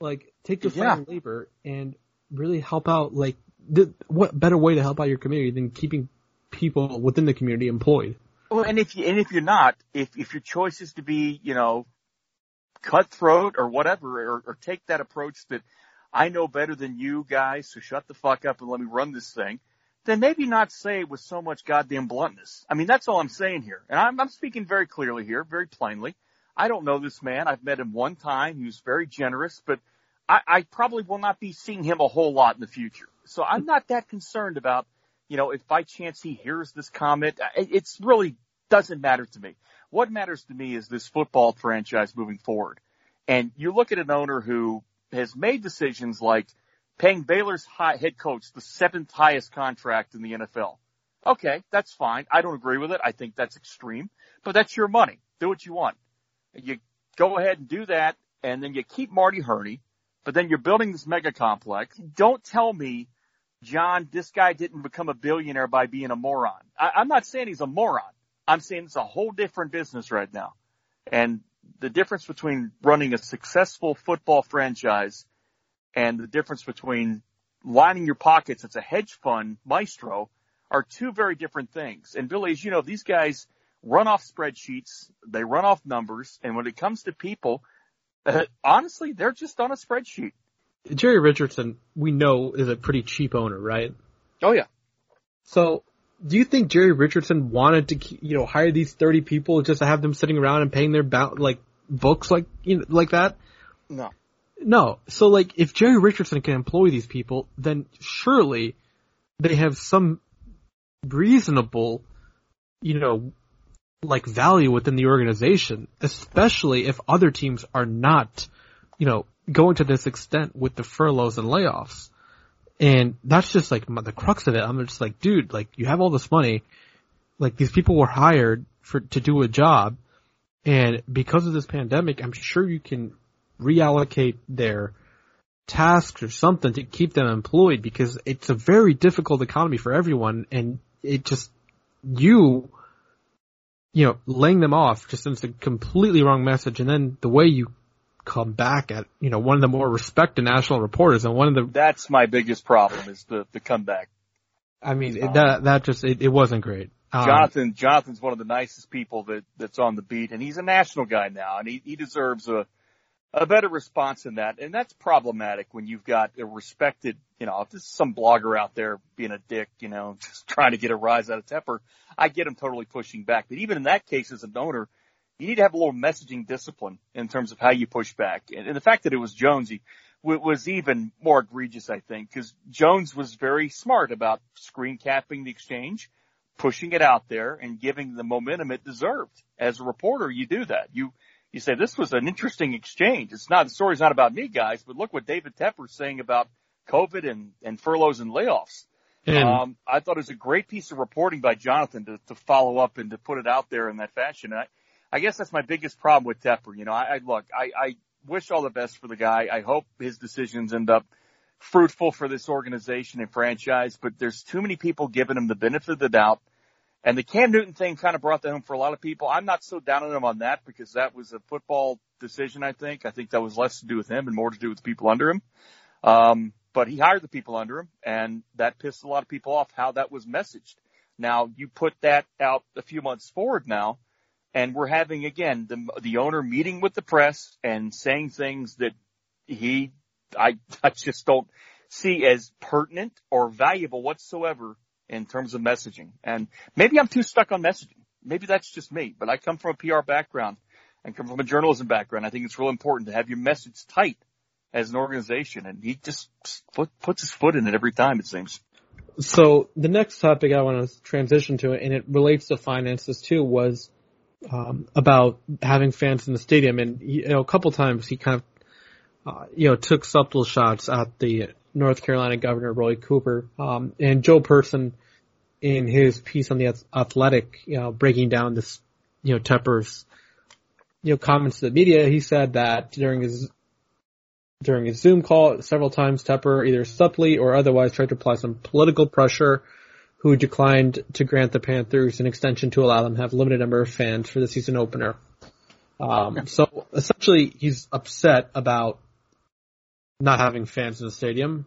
like take the side Yeah. of labor and really help out. Like, the, what better way to help out your community than keeping people within the community employed? Well, and if you and if you're not, if if your choice is to be, you know, cutthroat or whatever, or, or take that approach that I know better than you guys, so shut the fuck up and let me run this thing, then maybe not say it with so much goddamn bluntness. I mean, that's all I'm saying here, and I'm, I'm speaking very clearly here, very plainly. I don't know this man. I've met him one time. He was very generous, but I, I probably will not be seeing him a whole lot in the future. So I'm not that concerned about, you know, if by chance he hears this comment. It it's really doesn't matter to me. What matters to me is this football franchise moving forward. And you look at an owner who has made decisions like paying Baylor's high, head coach the seventh highest contract in the NFL. Okay, that's fine. I don't agree with it. I think that's extreme, but that's your money. Do what you want. You go ahead and do that, and then you keep Marty Hurney, but then you're building this mega complex. Don't tell me, John, this guy didn't become a billionaire by being a moron. I, I'm not saying he's a moron. I'm saying it's a whole different business right now. And the difference between running a successful football franchise and the difference between lining your pockets as a hedge fund maestro are two very different things. And Billy, as you know, these guys run off spreadsheets, they run off numbers, and when it comes to people, honestly, they're just on a spreadsheet. Jerry Richardson, we know, is a pretty cheap owner, right? Oh yeah. So, do you think Jerry Richardson wanted to, you know, hire these thirty people just to have them sitting around and paying their bou- like books like you know, like that? No. No. So like if Jerry Richardson can employ these people, then surely they have some reasonable, you know, like value within the organization, especially if other teams are not, you know, going to this extent with the furloughs and layoffs. And that's just like the crux of it. I'm just like, dude, like you have all this money, like these people were hired for, to do a job. And because of this pandemic, I'm sure you can reallocate their tasks or something to keep them employed because it's a very difficult economy for everyone and it just, you, you know, laying them off just sends a completely wrong message and then the way you come back at, you know, one of the more respected national reporters and one of the, That's my biggest problem is the, the comeback. I mean, it, that, that just, it, it wasn't great. Um, Jonathan, Jonathan's one of the nicest people that, that's on the beat and he's a national guy now and he, he deserves a, a better response than that. And that's problematic when you've got a respected, you know, if this is some blogger out there being a dick, you know, just trying to get a rise out of Tepper, I get him totally pushing back. But even in that case as an owner, you need to have a little messaging discipline in terms of how you push back. And, and the fact that it was Jonesy was even more egregious, I think, because Jones was very smart about screen capping the exchange, pushing it out there and giving the momentum it deserved. As a reporter, you do that. You, you say this was an interesting exchange. It's not, the story's not about me guys, but look what David Tepper's saying about COVID and, and furloughs and layoffs. And Um, I thought it was a great piece of reporting by Jonathan to, to follow up and to put it out there in that fashion. And I, I guess that's my biggest problem with Tepper. You know, I, I look, I, I wish all the best for the guy. I hope his decisions end up fruitful for this organization and franchise, but there's too many people giving him the benefit of the doubt. And the Cam Newton thing kind of brought that home for a lot of people. I'm not so down on him on that because that was a football decision, I think. I think that was less to do with him and more to do with the people under him. Um, but he hired the people under him and that pissed a lot of people off how that was messaged. Now you put that out a few months forward now and we're having again the, the owner meeting with the press and saying things that he, I, I just don't see as pertinent or valuable whatsoever in terms of messaging. And maybe I'm too stuck on messaging. Maybe that's just me, but I come from a PR background and come from a journalism background. I think it's real important to have your message tight as an organization. And he just put, puts his foot in it every time, it seems. So the next topic I want to transition to, and it relates to finances too, was um, about having fans in the stadium. And you know, a couple times he kind of, uh, you know, took subtle shots at the North Carolina Governor Roy Cooper um, and Joe Person in his piece on the Athletic, you know, breaking down this, you know, Tepper's, you know, comments to the media. He said that during his during his Zoom call several times, Tepper either subtly or otherwise tried to apply some political pressure who declined to grant the Panthers an extension to allow them to have limited number of fans for the season opener. Um, so essentially he's upset about not having fans in the stadium.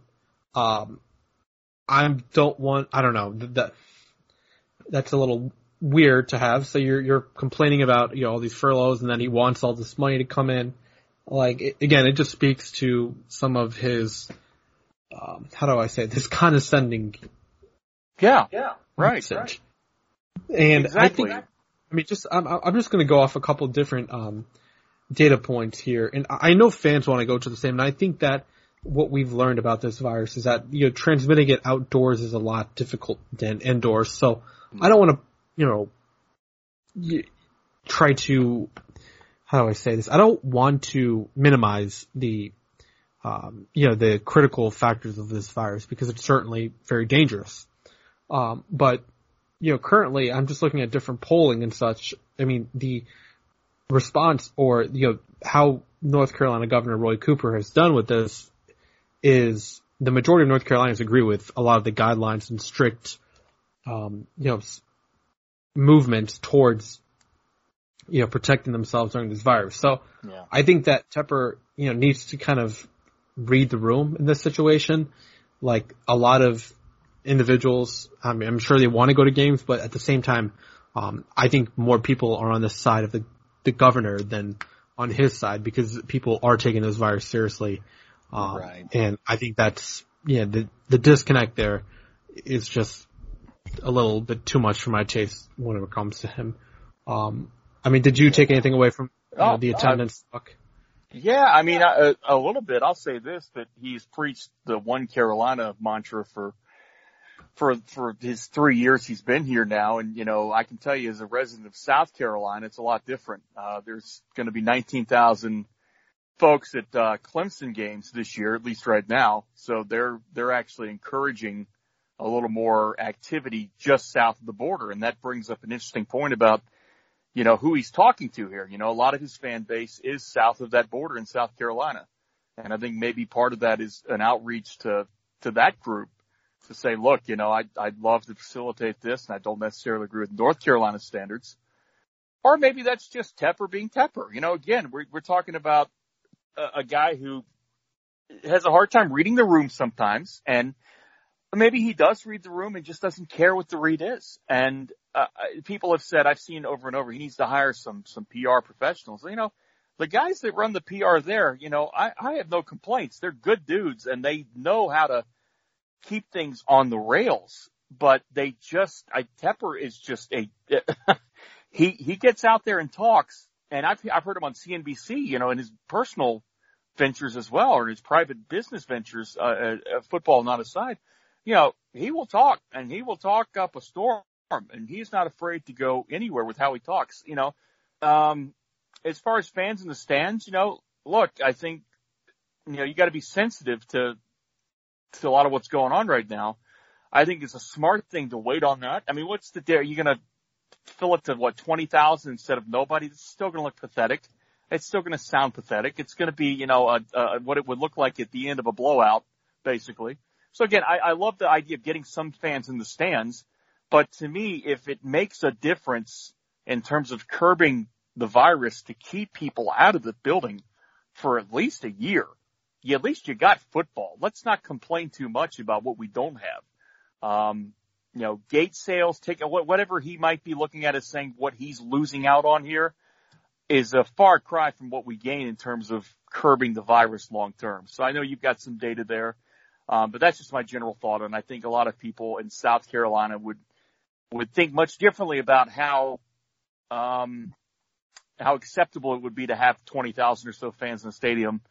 Um, I don't want, I don't know, that, that's a little weird to have. So you're, you're complaining about, you know, all these furloughs and then he wants all this money to come in like it, again, it just speaks to some of his, um, how do I say this condescending. Yeah, yeah, right, message. right. And Exactly. I think, I mean, just I'm, I'm just going to go off a couple different um, data points here, and I know fans want to go to the same, and I think that what we've learned about this virus is that you know transmitting it outdoors is a lot difficult than indoors. So I don't want to, you know, try to how do I say this? I don't want to minimize the, um, you know, the critical factors of this virus because it's certainly very dangerous. Um, but, you know, currently I'm just looking at different polling and such. I mean, the response or, you know, how North Carolina Governor Roy Cooper has done with this is the majority of North Carolinians agree with a lot of the guidelines and strict, um, you know, movements towards you know, protecting themselves during this virus. So Yeah. I think that Tepper, you know, needs to kind of read the room in this situation. Like a lot of individuals, I mean, I'm sure they want to go to games, but at the same time, um, I think more people are on the side of the, the governor than on his side because people are taking this virus seriously. Um, Right. and I think that's, yeah, the, the disconnect there is just a little bit too much for my taste when it comes to him. Um, I mean, did you take anything away from you know, Oh, the I- attendance talk? Yeah, I mean, a, a little bit. I'll say this: that he's preached the one Carolina mantra for for for his three years he's been here now, and you know, I can tell you as a resident of South Carolina, it's a lot different. Uh, there's going to be 19,000 folks at uh, Clemson games this year, at least right now. So they're they're actually encouraging a little more activity just south of the border, and that brings up an interesting point about you know, who he's talking to here. You know, a lot of his fan base is south of that border in South Carolina. And I think maybe part of that is an outreach to, to that group to say, look, you know, I, I'd love to facilitate this and I don't necessarily agree with North Carolina standards. Or maybe that's just Tepper being Tepper. You know, again, we're, we're talking about a, a guy who has a hard time reading the room sometimes and maybe he does read the room and just doesn't care what the read is. And uh, people have said I've seen over and over he needs to hire some some PR professionals. You know, the guys that run the PR there, you know, I, I have no complaints. They're good dudes and they know how to keep things on the rails. But they just, I Tepper is just a he he gets out there and talks, and I've I've heard him on CNBC, you know, in his personal ventures as well, or his private business ventures, uh, uh, football not aside. You know, he will talk, and he will talk up a storm, and he's not afraid to go anywhere with how he talks. You know, um, as far as fans in the stands, you know, look, I think you know you got to be sensitive to to a lot of what's going on right now, I think it's a smart thing to wait on that. I mean, what's the dare? You're going to fill it to what, 20,000 instead of nobody? It's still going to look pathetic. It's still going to sound pathetic. It's going to be, you know, a, a, what it would look like at the end of a blowout, basically. So again, I, I love the idea of getting some fans in the stands, but to me, if it makes a difference in terms of curbing the virus to keep people out of the building for at least a year, you, at least you got football. Let's not complain too much about what we don't have. Um, you know, gate sales, ticket, whatever he might be looking at as saying what he's losing out on here is a far cry from what we gain in terms of curbing the virus long term. So I know you've got some data there, um, but that's just my general thought. And I think a lot of people in South Carolina would would think much differently about how um, how acceptable it would be to have 20,000 or so fans in the stadium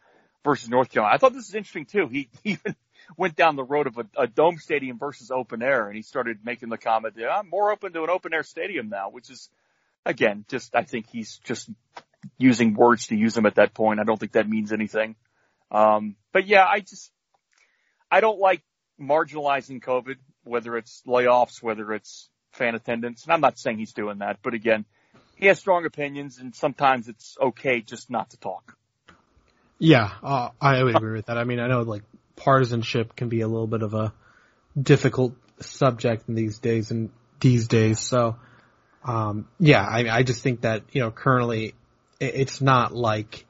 versus North Carolina. I thought this was interesting too. He even went down the road of a, a dome stadium versus open air, and he started making the comment that I'm more open to an open air stadium now, which is again just I think he's just using words to use them at that point. I don't think that means anything. Um, but yeah, I just I don't like marginalizing COVID, whether it's layoffs, whether it's fan attendance, and I'm not saying he's doing that, but again, he has strong opinions, and sometimes it's okay just not to talk. Yeah, uh, I would agree with that. I mean, I know like partisanship can be a little bit of a difficult subject in these days and these days. So, um, yeah, I, I just think that, you know, currently it's not like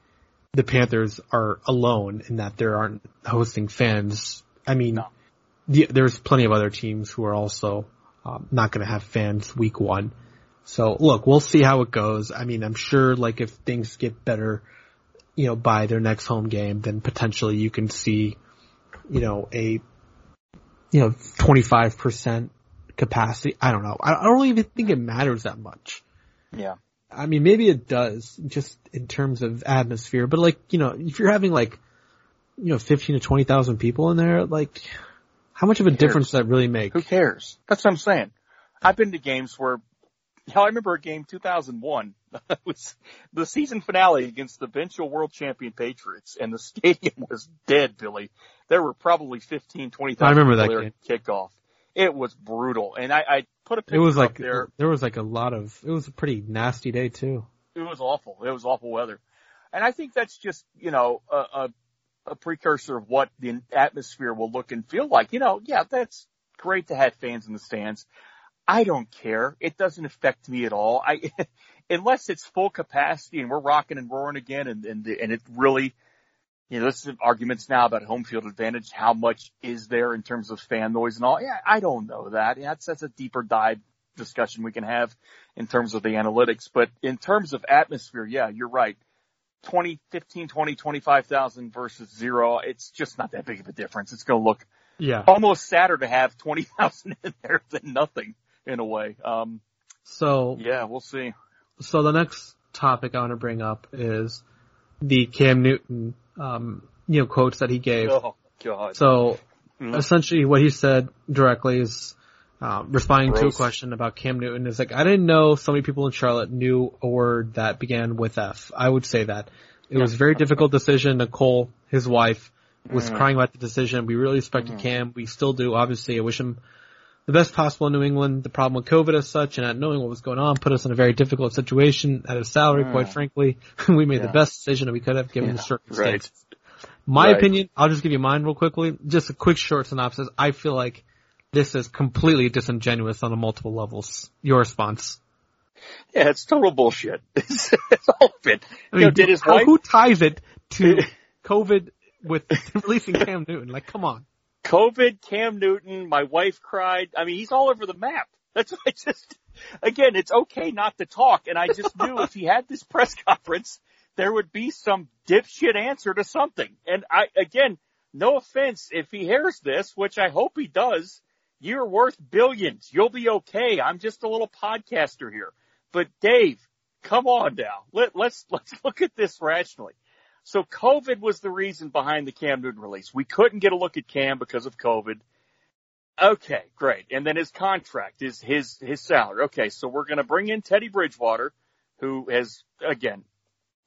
the Panthers are alone in that there aren't hosting fans. I mean, no. the, there's plenty of other teams who are also um, not going to have fans week one. So look, we'll see how it goes. I mean, I'm sure like if things get better, you know, by their next home game, then potentially you can see you know, a, you know, 25% capacity. I don't know. I don't even think it matters that much. Yeah. I mean, maybe it does just in terms of atmosphere, but like, you know, if you're having like, you know, 15 to 20,000 people in there, like, how much of a difference does that really make? Who cares? That's what I'm saying. I've been to games where Hell, I remember a game 2001. it was the season finale against the eventual world champion Patriots, and the stadium was dead, Billy. There were probably 15, 20,000 I remember that game. kickoff. It was brutal, and I, I put a picture it was like, there. There was like a lot of. It was a pretty nasty day too. It was awful. It was awful weather, and I think that's just you know a, a, a precursor of what the atmosphere will look and feel like. You know, yeah, that's great to have fans in the stands. I don't care. It doesn't affect me at all. I, unless it's full capacity and we're rocking and roaring again and, and, and it really, you know, there's arguments now about home field advantage. How much is there in terms of fan noise and all? Yeah, I don't know that. Yeah, that's, that's a deeper dive discussion we can have in terms of the analytics. But in terms of atmosphere, yeah, you're right. 20, 15, 20, 25,000 versus zero. It's just not that big of a difference. It's going to look yeah. almost sadder to have 20,000 in there than nothing in a way. Um, so yeah, we'll see. So the next topic I want to bring up is the Cam Newton, um, you know, quotes that he gave. Oh God. So mm-hmm. essentially, what he said directly is. Uh, responding Gross. to a question about Cam Newton is like, I didn't know so many people in Charlotte knew a word that began with F. I would say that. It was a very difficult decision. Nicole, his wife, was mm crying about the decision. We really respected mm Cam. We still do. Obviously, I wish him the best possible in New England. The problem with COVID as such and not knowing what was going on put us in a very difficult situation at a salary, mm. quite frankly. we made yeah. the best decision that we could have given yeah. the circumstances. Right. My right. opinion, I'll just give you mine real quickly. Just a quick short synopsis. I feel like this is completely disingenuous on a multiple levels. Your response? Yeah, it's total bullshit. It's, it's all fit. I mean, you know, did his wife... who ties it to COVID with releasing Cam Newton? Like, come on. COVID, Cam Newton, my wife cried. I mean, he's all over the map. That's why I just, again, it's okay not to talk. And I just knew if he had this press conference, there would be some dipshit answer to something. And I, again, no offense, if he hears this, which I hope he does, you're worth billions. You'll be okay. I'm just a little podcaster here. But Dave, come on now. Let, let's, let's look at this rationally. So COVID was the reason behind the Cam Newton release. We couldn't get a look at Cam because of COVID. Okay, great. And then his contract is his, his salary. Okay, so we're going to bring in Teddy Bridgewater, who has, again,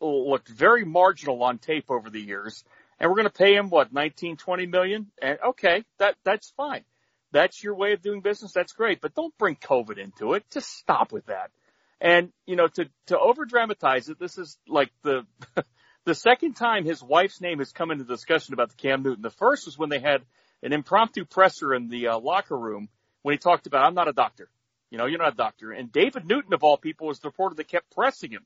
looked very marginal on tape over the years and we're going to pay him what 19, 20 million. And okay, that that's fine. That's your way of doing business. That's great, but don't bring COVID into it. Just stop with that. And you know, to to over dramatize it, this is like the the second time his wife's name has come into discussion about the Cam Newton. The first was when they had an impromptu presser in the uh, locker room when he talked about, "I'm not a doctor." You know, you're not a doctor. And David Newton, of all people, was the reporter that kept pressing him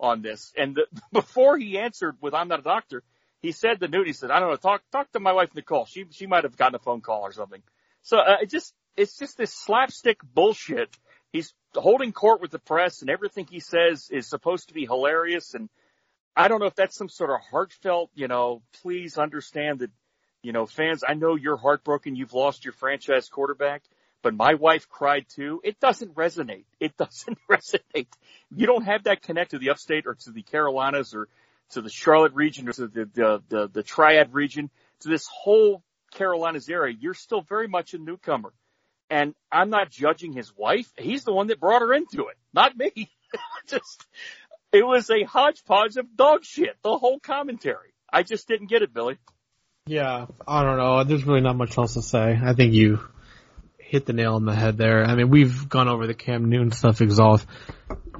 on this. And the, before he answered with, I'm not a doctor, he said to Newton, he said, I don't know, talk, talk to my wife, Nicole. She, she might have gotten a phone call or something. So, uh, it just, it's just this slapstick bullshit. He's holding court with the press and everything he says is supposed to be hilarious. And I don't know if that's some sort of heartfelt, you know, please understand that, you know, fans, I know you're heartbroken. You've lost your franchise quarterback but my wife cried too. It doesn't resonate. It doesn't resonate. You don't have that connect to the upstate or to the Carolinas or to the Charlotte region or to the, the, the, the Triad region, to this whole Carolinas area. You're still very much a newcomer. And I'm not judging his wife. He's the one that brought her into it, not me. just, it was a hodgepodge of dog shit, the whole commentary. I just didn't get it, Billy. Yeah, I don't know. There's really not much else to say. I think you hit the nail on the head there. I mean, we've gone over the Cam Newton stuff exhaust,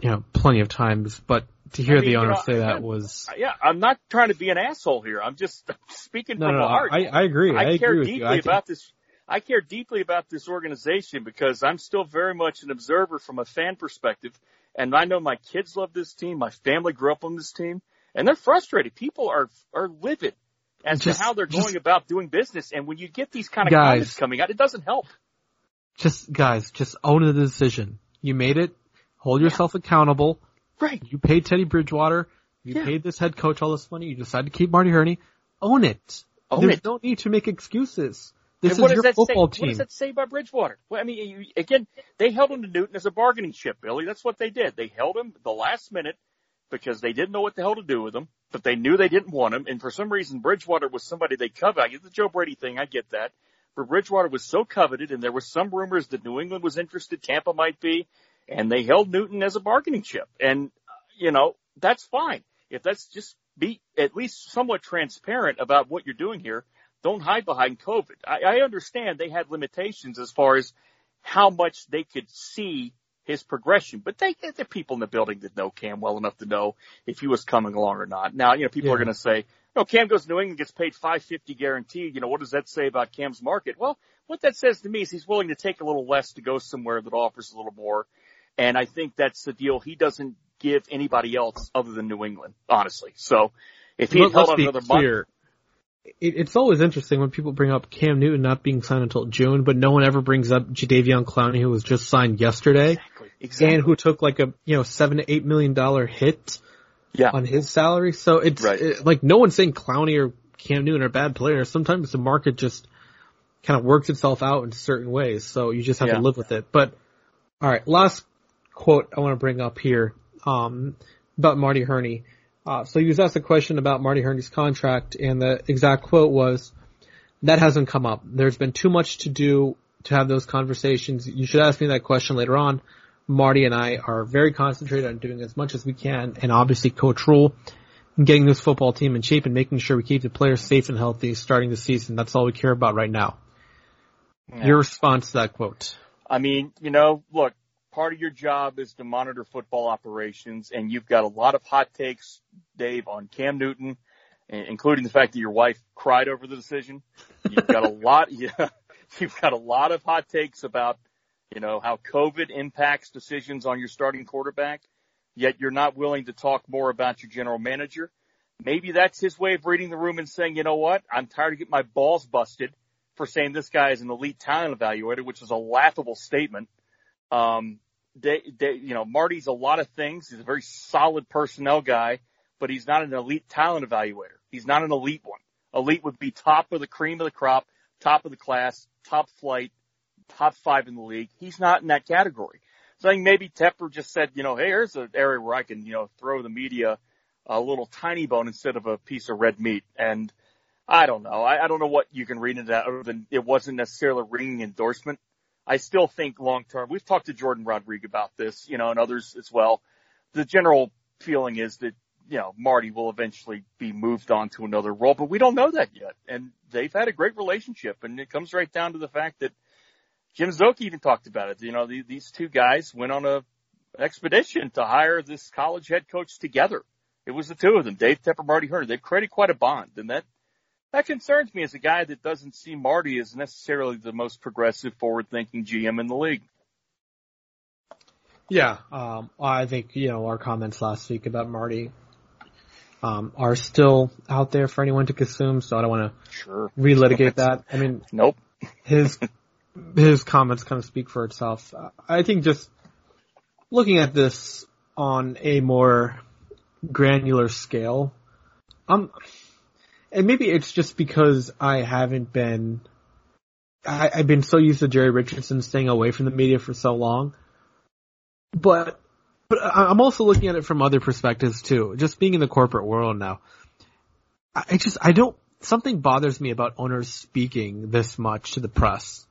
you know, plenty of times, but to hear I mean, the owner you know, say that was yeah. I'm not trying to be an asshole here. I'm just speaking no, from no, the heart. I, I agree. I, I care agree deeply about this. I care deeply about this organization because I'm still very much an observer from a fan perspective, and I know my kids love this team. My family grew up on this team, and they're frustrated. People are are livid as just, to how they're going about doing business. And when you get these kind of guys, comments coming out, it doesn't help. Just guys, just own the decision. You made it. Hold yourself accountable. Right. You paid Teddy Bridgewater. You yeah. paid this head coach all this money. You decided to keep Marty Hurney. Own it. Own There's it. no need to make excuses. This and is your football say, team. What does that say about Bridgewater? Well, I mean, you, again, they held him to Newton as a bargaining chip, Billy. That's what they did. They held him the last minute because they didn't know what the hell to do with him, but they knew they didn't want him. And for some reason, Bridgewater was somebody they coveted. I get the Joe Brady thing. I get that for Bridgewater was so coveted, and there was some rumors that New England was interested, Tampa might be, and they held Newton as a bargaining chip. And, you know, that's fine. If that's just be at least somewhat transparent about what you're doing here, don't hide behind COVID. I, I understand they had limitations as far as how much they could see his progression, but they, the people in the building that know Cam well enough to know if he was coming along or not. Now, you know, people yeah. are going to say, no, Cam goes to New England, gets paid 550 guaranteed. You know, what does that say about Cam's market? Well, what that says to me is he's willing to take a little less to go somewhere that offers a little more. And I think that's the deal he doesn't give anybody else other than New England, honestly. So if he held on another clear. month. It's always interesting when people bring up Cam Newton not being signed until June, but no one ever brings up Jadeveon Clowney, who was just signed yesterday, exactly, exactly. and who took like a you know seven to eight million dollar hit yeah. on his salary. So it's right. it, like no one's saying Clowney or Cam Newton are bad players. Sometimes the market just kind of works itself out in certain ways. So you just have yeah. to live with it. But all right, last quote I want to bring up here um, about Marty Hurney. Uh, so you was asked a question about Marty Hurney's contract, and the exact quote was, "That hasn't come up. There's been too much to do to have those conversations. You should ask me that question later on." Marty and I are very concentrated on doing as much as we can, and obviously Coach Rhule getting this football team in shape and making sure we keep the players safe and healthy starting the season. That's all we care about right now. Yeah. Your response to that quote? I mean, you know, look, part of your job is to monitor football operations, and you've got a lot of hot takes, Dave, on Cam Newton, including the fact that your wife cried over the decision. You've got a lot, yeah, you've got a lot of hot takes about you know, how COVID impacts decisions on your starting quarterback, yet you're not willing to talk more about your general manager. Maybe that's his way of reading the room and saying, you know what, I'm tired of getting my balls busted for saying this guy is an elite talent evaluator, which is a laughable statement. Um, they, they, you know, Marty's a lot of things. He's a very solid personnel guy, but he's not an elite talent evaluator. He's not an elite one. Elite would be top of the cream of the crop, top of the class, top flight, top five in the league. He's not in that category. So I think maybe Tepper just said, you know, hey, here's an area where I can, you know, throw the media a little tiny bone instead of a piece of red meat. And I don't know. I, I don't know what you can read into that other than it wasn't necessarily a ringing endorsement. I still think long term, we've talked to Jordan Rodriguez about this, you know, and others as well. The general feeling is that you know, Marty will eventually be moved on to another role, but we don't know that yet. And they've had a great relationship and it comes right down to the fact that Jim Szoke even talked about it. You know, the, these two guys went on a expedition to hire this college head coach together. It was the two of them, Dave Tepper, Marty Hurney. They've created quite a bond and that, that concerns me as a guy that doesn't see Marty as necessarily the most progressive, forward thinking GM in the league. Yeah, um, I think you know our comments last week about Marty um, are still out there for anyone to consume. So I don't want to sure. relitigate that. I mean, nope. his his comments kind of speak for itself. I think just looking at this on a more granular scale, um, and maybe it's just because I haven't been, I, I've been so used to Jerry Richardson staying away from the media for so long but but I'm also looking at it from other perspectives too. Just being in the corporate world now, I just I don't something bothers me about owners speaking this much to the press.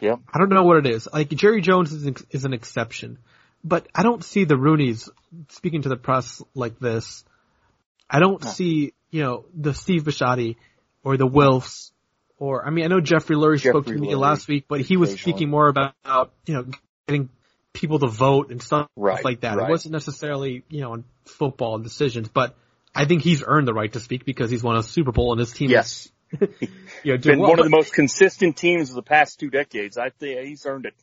Yeah, I don't know what it is. Like Jerry Jones is an, is an exception, but I don't see the Rooneys speaking to the press like this. I don't see you know the Steve Bisciotti or the Wilfs or I mean I know Jeffrey Lurie Jeffrey spoke to me last week, but he was speaking more about you know getting people to vote and stuff right, like that. Right. It wasn't necessarily, you know, on football decisions, but I think he's earned the right to speak because he's won a Super Bowl and his team yes. is, you know, been well. one of the most consistent teams of the past two decades. I think he's earned it.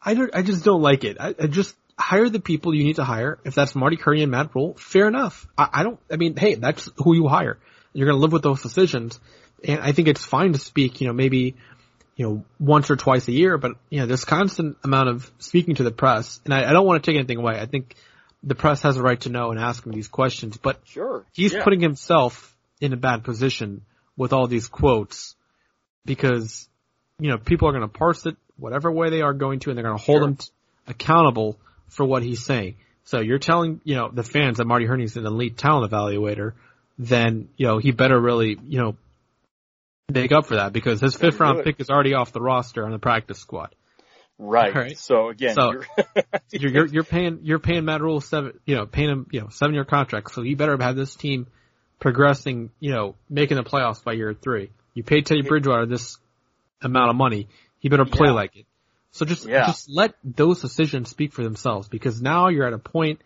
I don't, I just don't like it. I, I just hire the people you need to hire. If that's Marty Curry and Matt Rhule, fair enough. I, I don't, I mean, hey, that's who you hire. You're going to live with those decisions. And I think it's fine to speak, you know, maybe you know, once or twice a year, but you know, there's constant amount of speaking to the press, and I, I don't want to take anything away. I think the press has a right to know and ask him these questions, but sure, he's yeah. putting himself in a bad position with all these quotes because you know people are going to parse it whatever way they are going to, and they're going to hold sure. him t- accountable for what he's saying. So you're telling you know the fans that Marty Hurney's an elite talent evaluator, then you know he better really you know make up for that because his fifth round pick is already off the roster on the practice squad. Right. right. So again, so you're, you're, you're you're paying you're paying Matt Rhule seven you know paying him you know seven year contract. So you better have this team progressing you know making the playoffs by year three. You paid Teddy Bridgewater this amount of money. He better play yeah. like it. So just yeah. just let those decisions speak for themselves because now you're at a point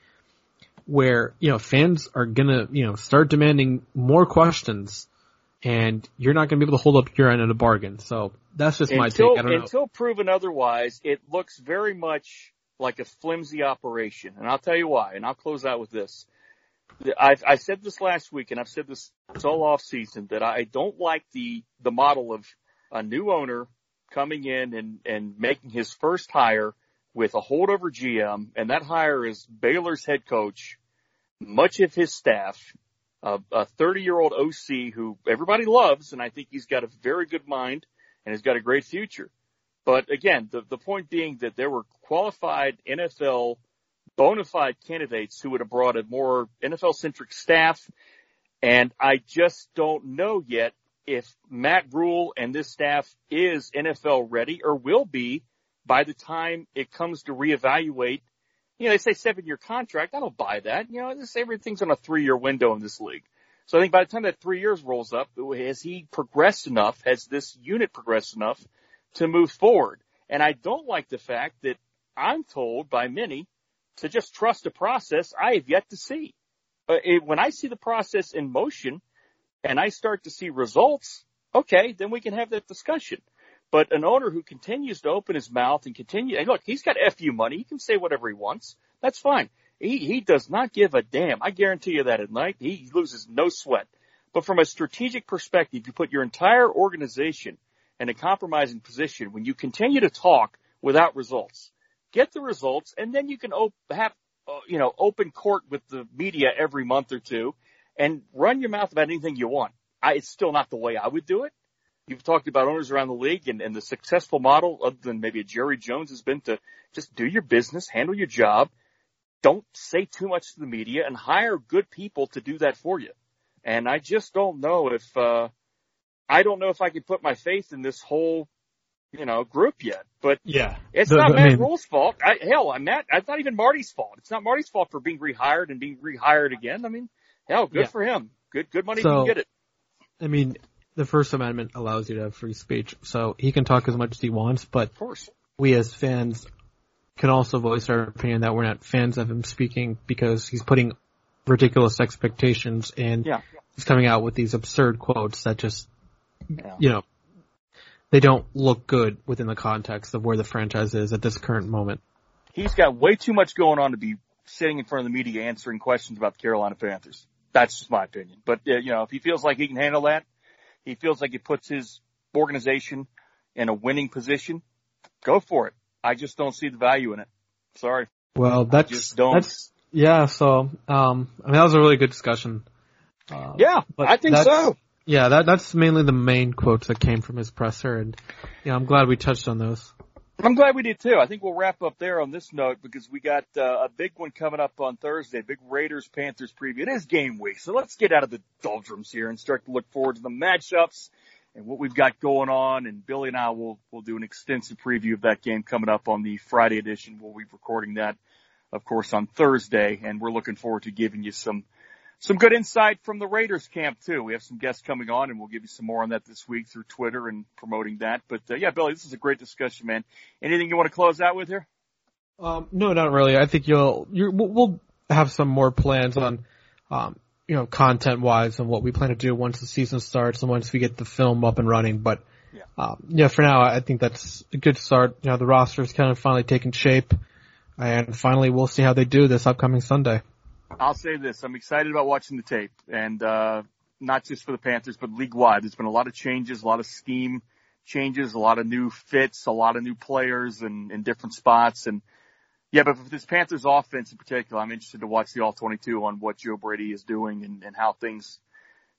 where you know fans are gonna you know start demanding more questions and you're not going to be able to hold up your end of the bargain. So that's just until, my take. I don't know. Until proven otherwise, it looks very much like a flimsy operation, and I'll tell you why. And I'll close out with this. I've, I said this last week, and I've said this all off season that I don't like the the model of a new owner coming in and and making his first hire with a holdover GM, and that hire is Baylor's head coach, much of his staff, a 30 year old OC who everybody loves, and I think he's got a very good mind and has got a great future. But again, the, the point being that there were qualified NFL bona fide candidates who would have brought a more NFL centric staff. And I just don't know yet if Matt Rhule and this staff is NFL ready or will be by the time it comes to reevaluate you know, they say seven year contract. I don't buy that. You know, everything's on a three year window in this league. So I think by the time that three years rolls up, has he progressed enough? Has this unit progressed enough to move forward? And I don't like the fact that I'm told by many to just trust the process I have yet to see. But it, when I see the process in motion and I start to see results, okay, then we can have that discussion. But an owner who continues to open his mouth and continue, and look, he's got FU money. He can say whatever he wants. That's fine. He, he does not give a damn. I guarantee you that at night. He loses no sweat. But from a strategic perspective, you put your entire organization in a compromising position when you continue to talk without results. Get the results and then you can op- have, uh, you know, open court with the media every month or two and run your mouth about anything you want. I, it's still not the way I would do it. You've talked about owners around the league and, and the successful model other than maybe a Jerry Jones has been to just do your business, handle your job. Don't say too much to the media and hire good people to do that for you. And I just don't know if, uh, I don't know if I can put my faith in this whole you know, group yet. But yeah, it's The- not I Matt mean- Rhule's fault. I, hell, I'm Matt. It's not even Marty's fault. It's not Marty's fault for being rehired and being rehired again. I mean, hell, good Yeah. for him. Good, good money. So- get it. I mean, the First Amendment allows you to have free speech, so he can talk as much as he wants, but Of course. we as fans can also voice our opinion that we're not fans of him speaking because he's putting ridiculous expectations and Yeah. he's coming out with these absurd quotes that just, Yeah. you know, they don't look good within the context of where the franchise is at this current moment. He's got way too much going on to be sitting in front of the media answering questions about the Carolina Panthers. That's just my opinion. But uh, you know, if he feels like he can handle that, he feels like he puts his organization in a winning position. Go for it. I just don't see the value in it. Sorry. Well, that's, just don't. that's, yeah, so, um, I mean, that was a really good discussion. Uh, Yeah, I think so. Yeah, that that's mainly the main quotes that came from his presser, and yeah, I'm glad we touched on those. I'm glad we did too. I think we'll wrap up there on this note because we got uh, a big one coming up on Thursday, big Raiders Panthers preview. It is game week, so let's get out of the doldrums here and start to look forward to the matchups and what we've got going on. And Billy and I will will do an extensive preview of that game coming up on the Friday edition. We'll be recording that, of course, on Thursday, and we're looking forward to giving you some some good insight from the Raiders camp too. We have some guests coming on, and we'll give you some more on that this week through Twitter and promoting that. But uh, yeah, Billy, this is a great discussion, man. Anything you want to close out with here? Um, no, not really. I think you'll you're, we'll, we'll have some more plans on, um, you know, content wise and what we plan to do once the season starts and once we get the film up and running. But Yeah. um, yeah, for now, I think that's a good start. You know, the roster is kind of finally taking shape, and finally we'll see how they do this upcoming Sunday. I'll say this: I'm excited about watching the tape, and uh, not just for the Panthers, but league wide. There's been a lot of changes, a lot of scheme changes, a lot of new fits, a lot of new players in, in different spots, and yeah. But for this Panthers offense in particular, I'm interested to watch the All 22 on what Joe Brady is doing and, and how things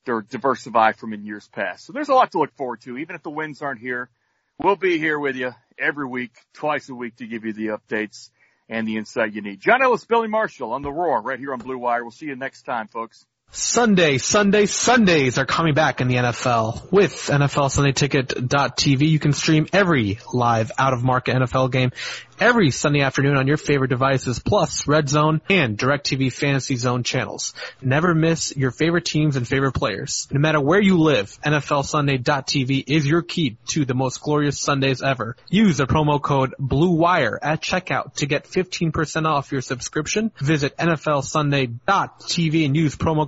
they're diversified from in years past. So there's a lot to look forward to. Even if the wins aren't here, we'll be here with you every week, twice a week to give you the updates and the insight you need. John Ellis, Billy Marshall on the Roar right here on Blue Wire. We'll see you next time, folks. Sunday, Sunday, Sundays are coming back in the NFL. With NFL Sunday Ticket.tv, you can stream every live out of market NFL game every Sunday afternoon on your favorite devices, plus Red Zone and DirecTV Fantasy Zone channels. Never miss your favorite teams and favorite players. No matter where you live, NFL Sunday.tv is your key to the most glorious Sundays ever. Use the promo code BLUEWIRE at checkout to get 15% off your subscription. Visit NFLSunday.tv and use promo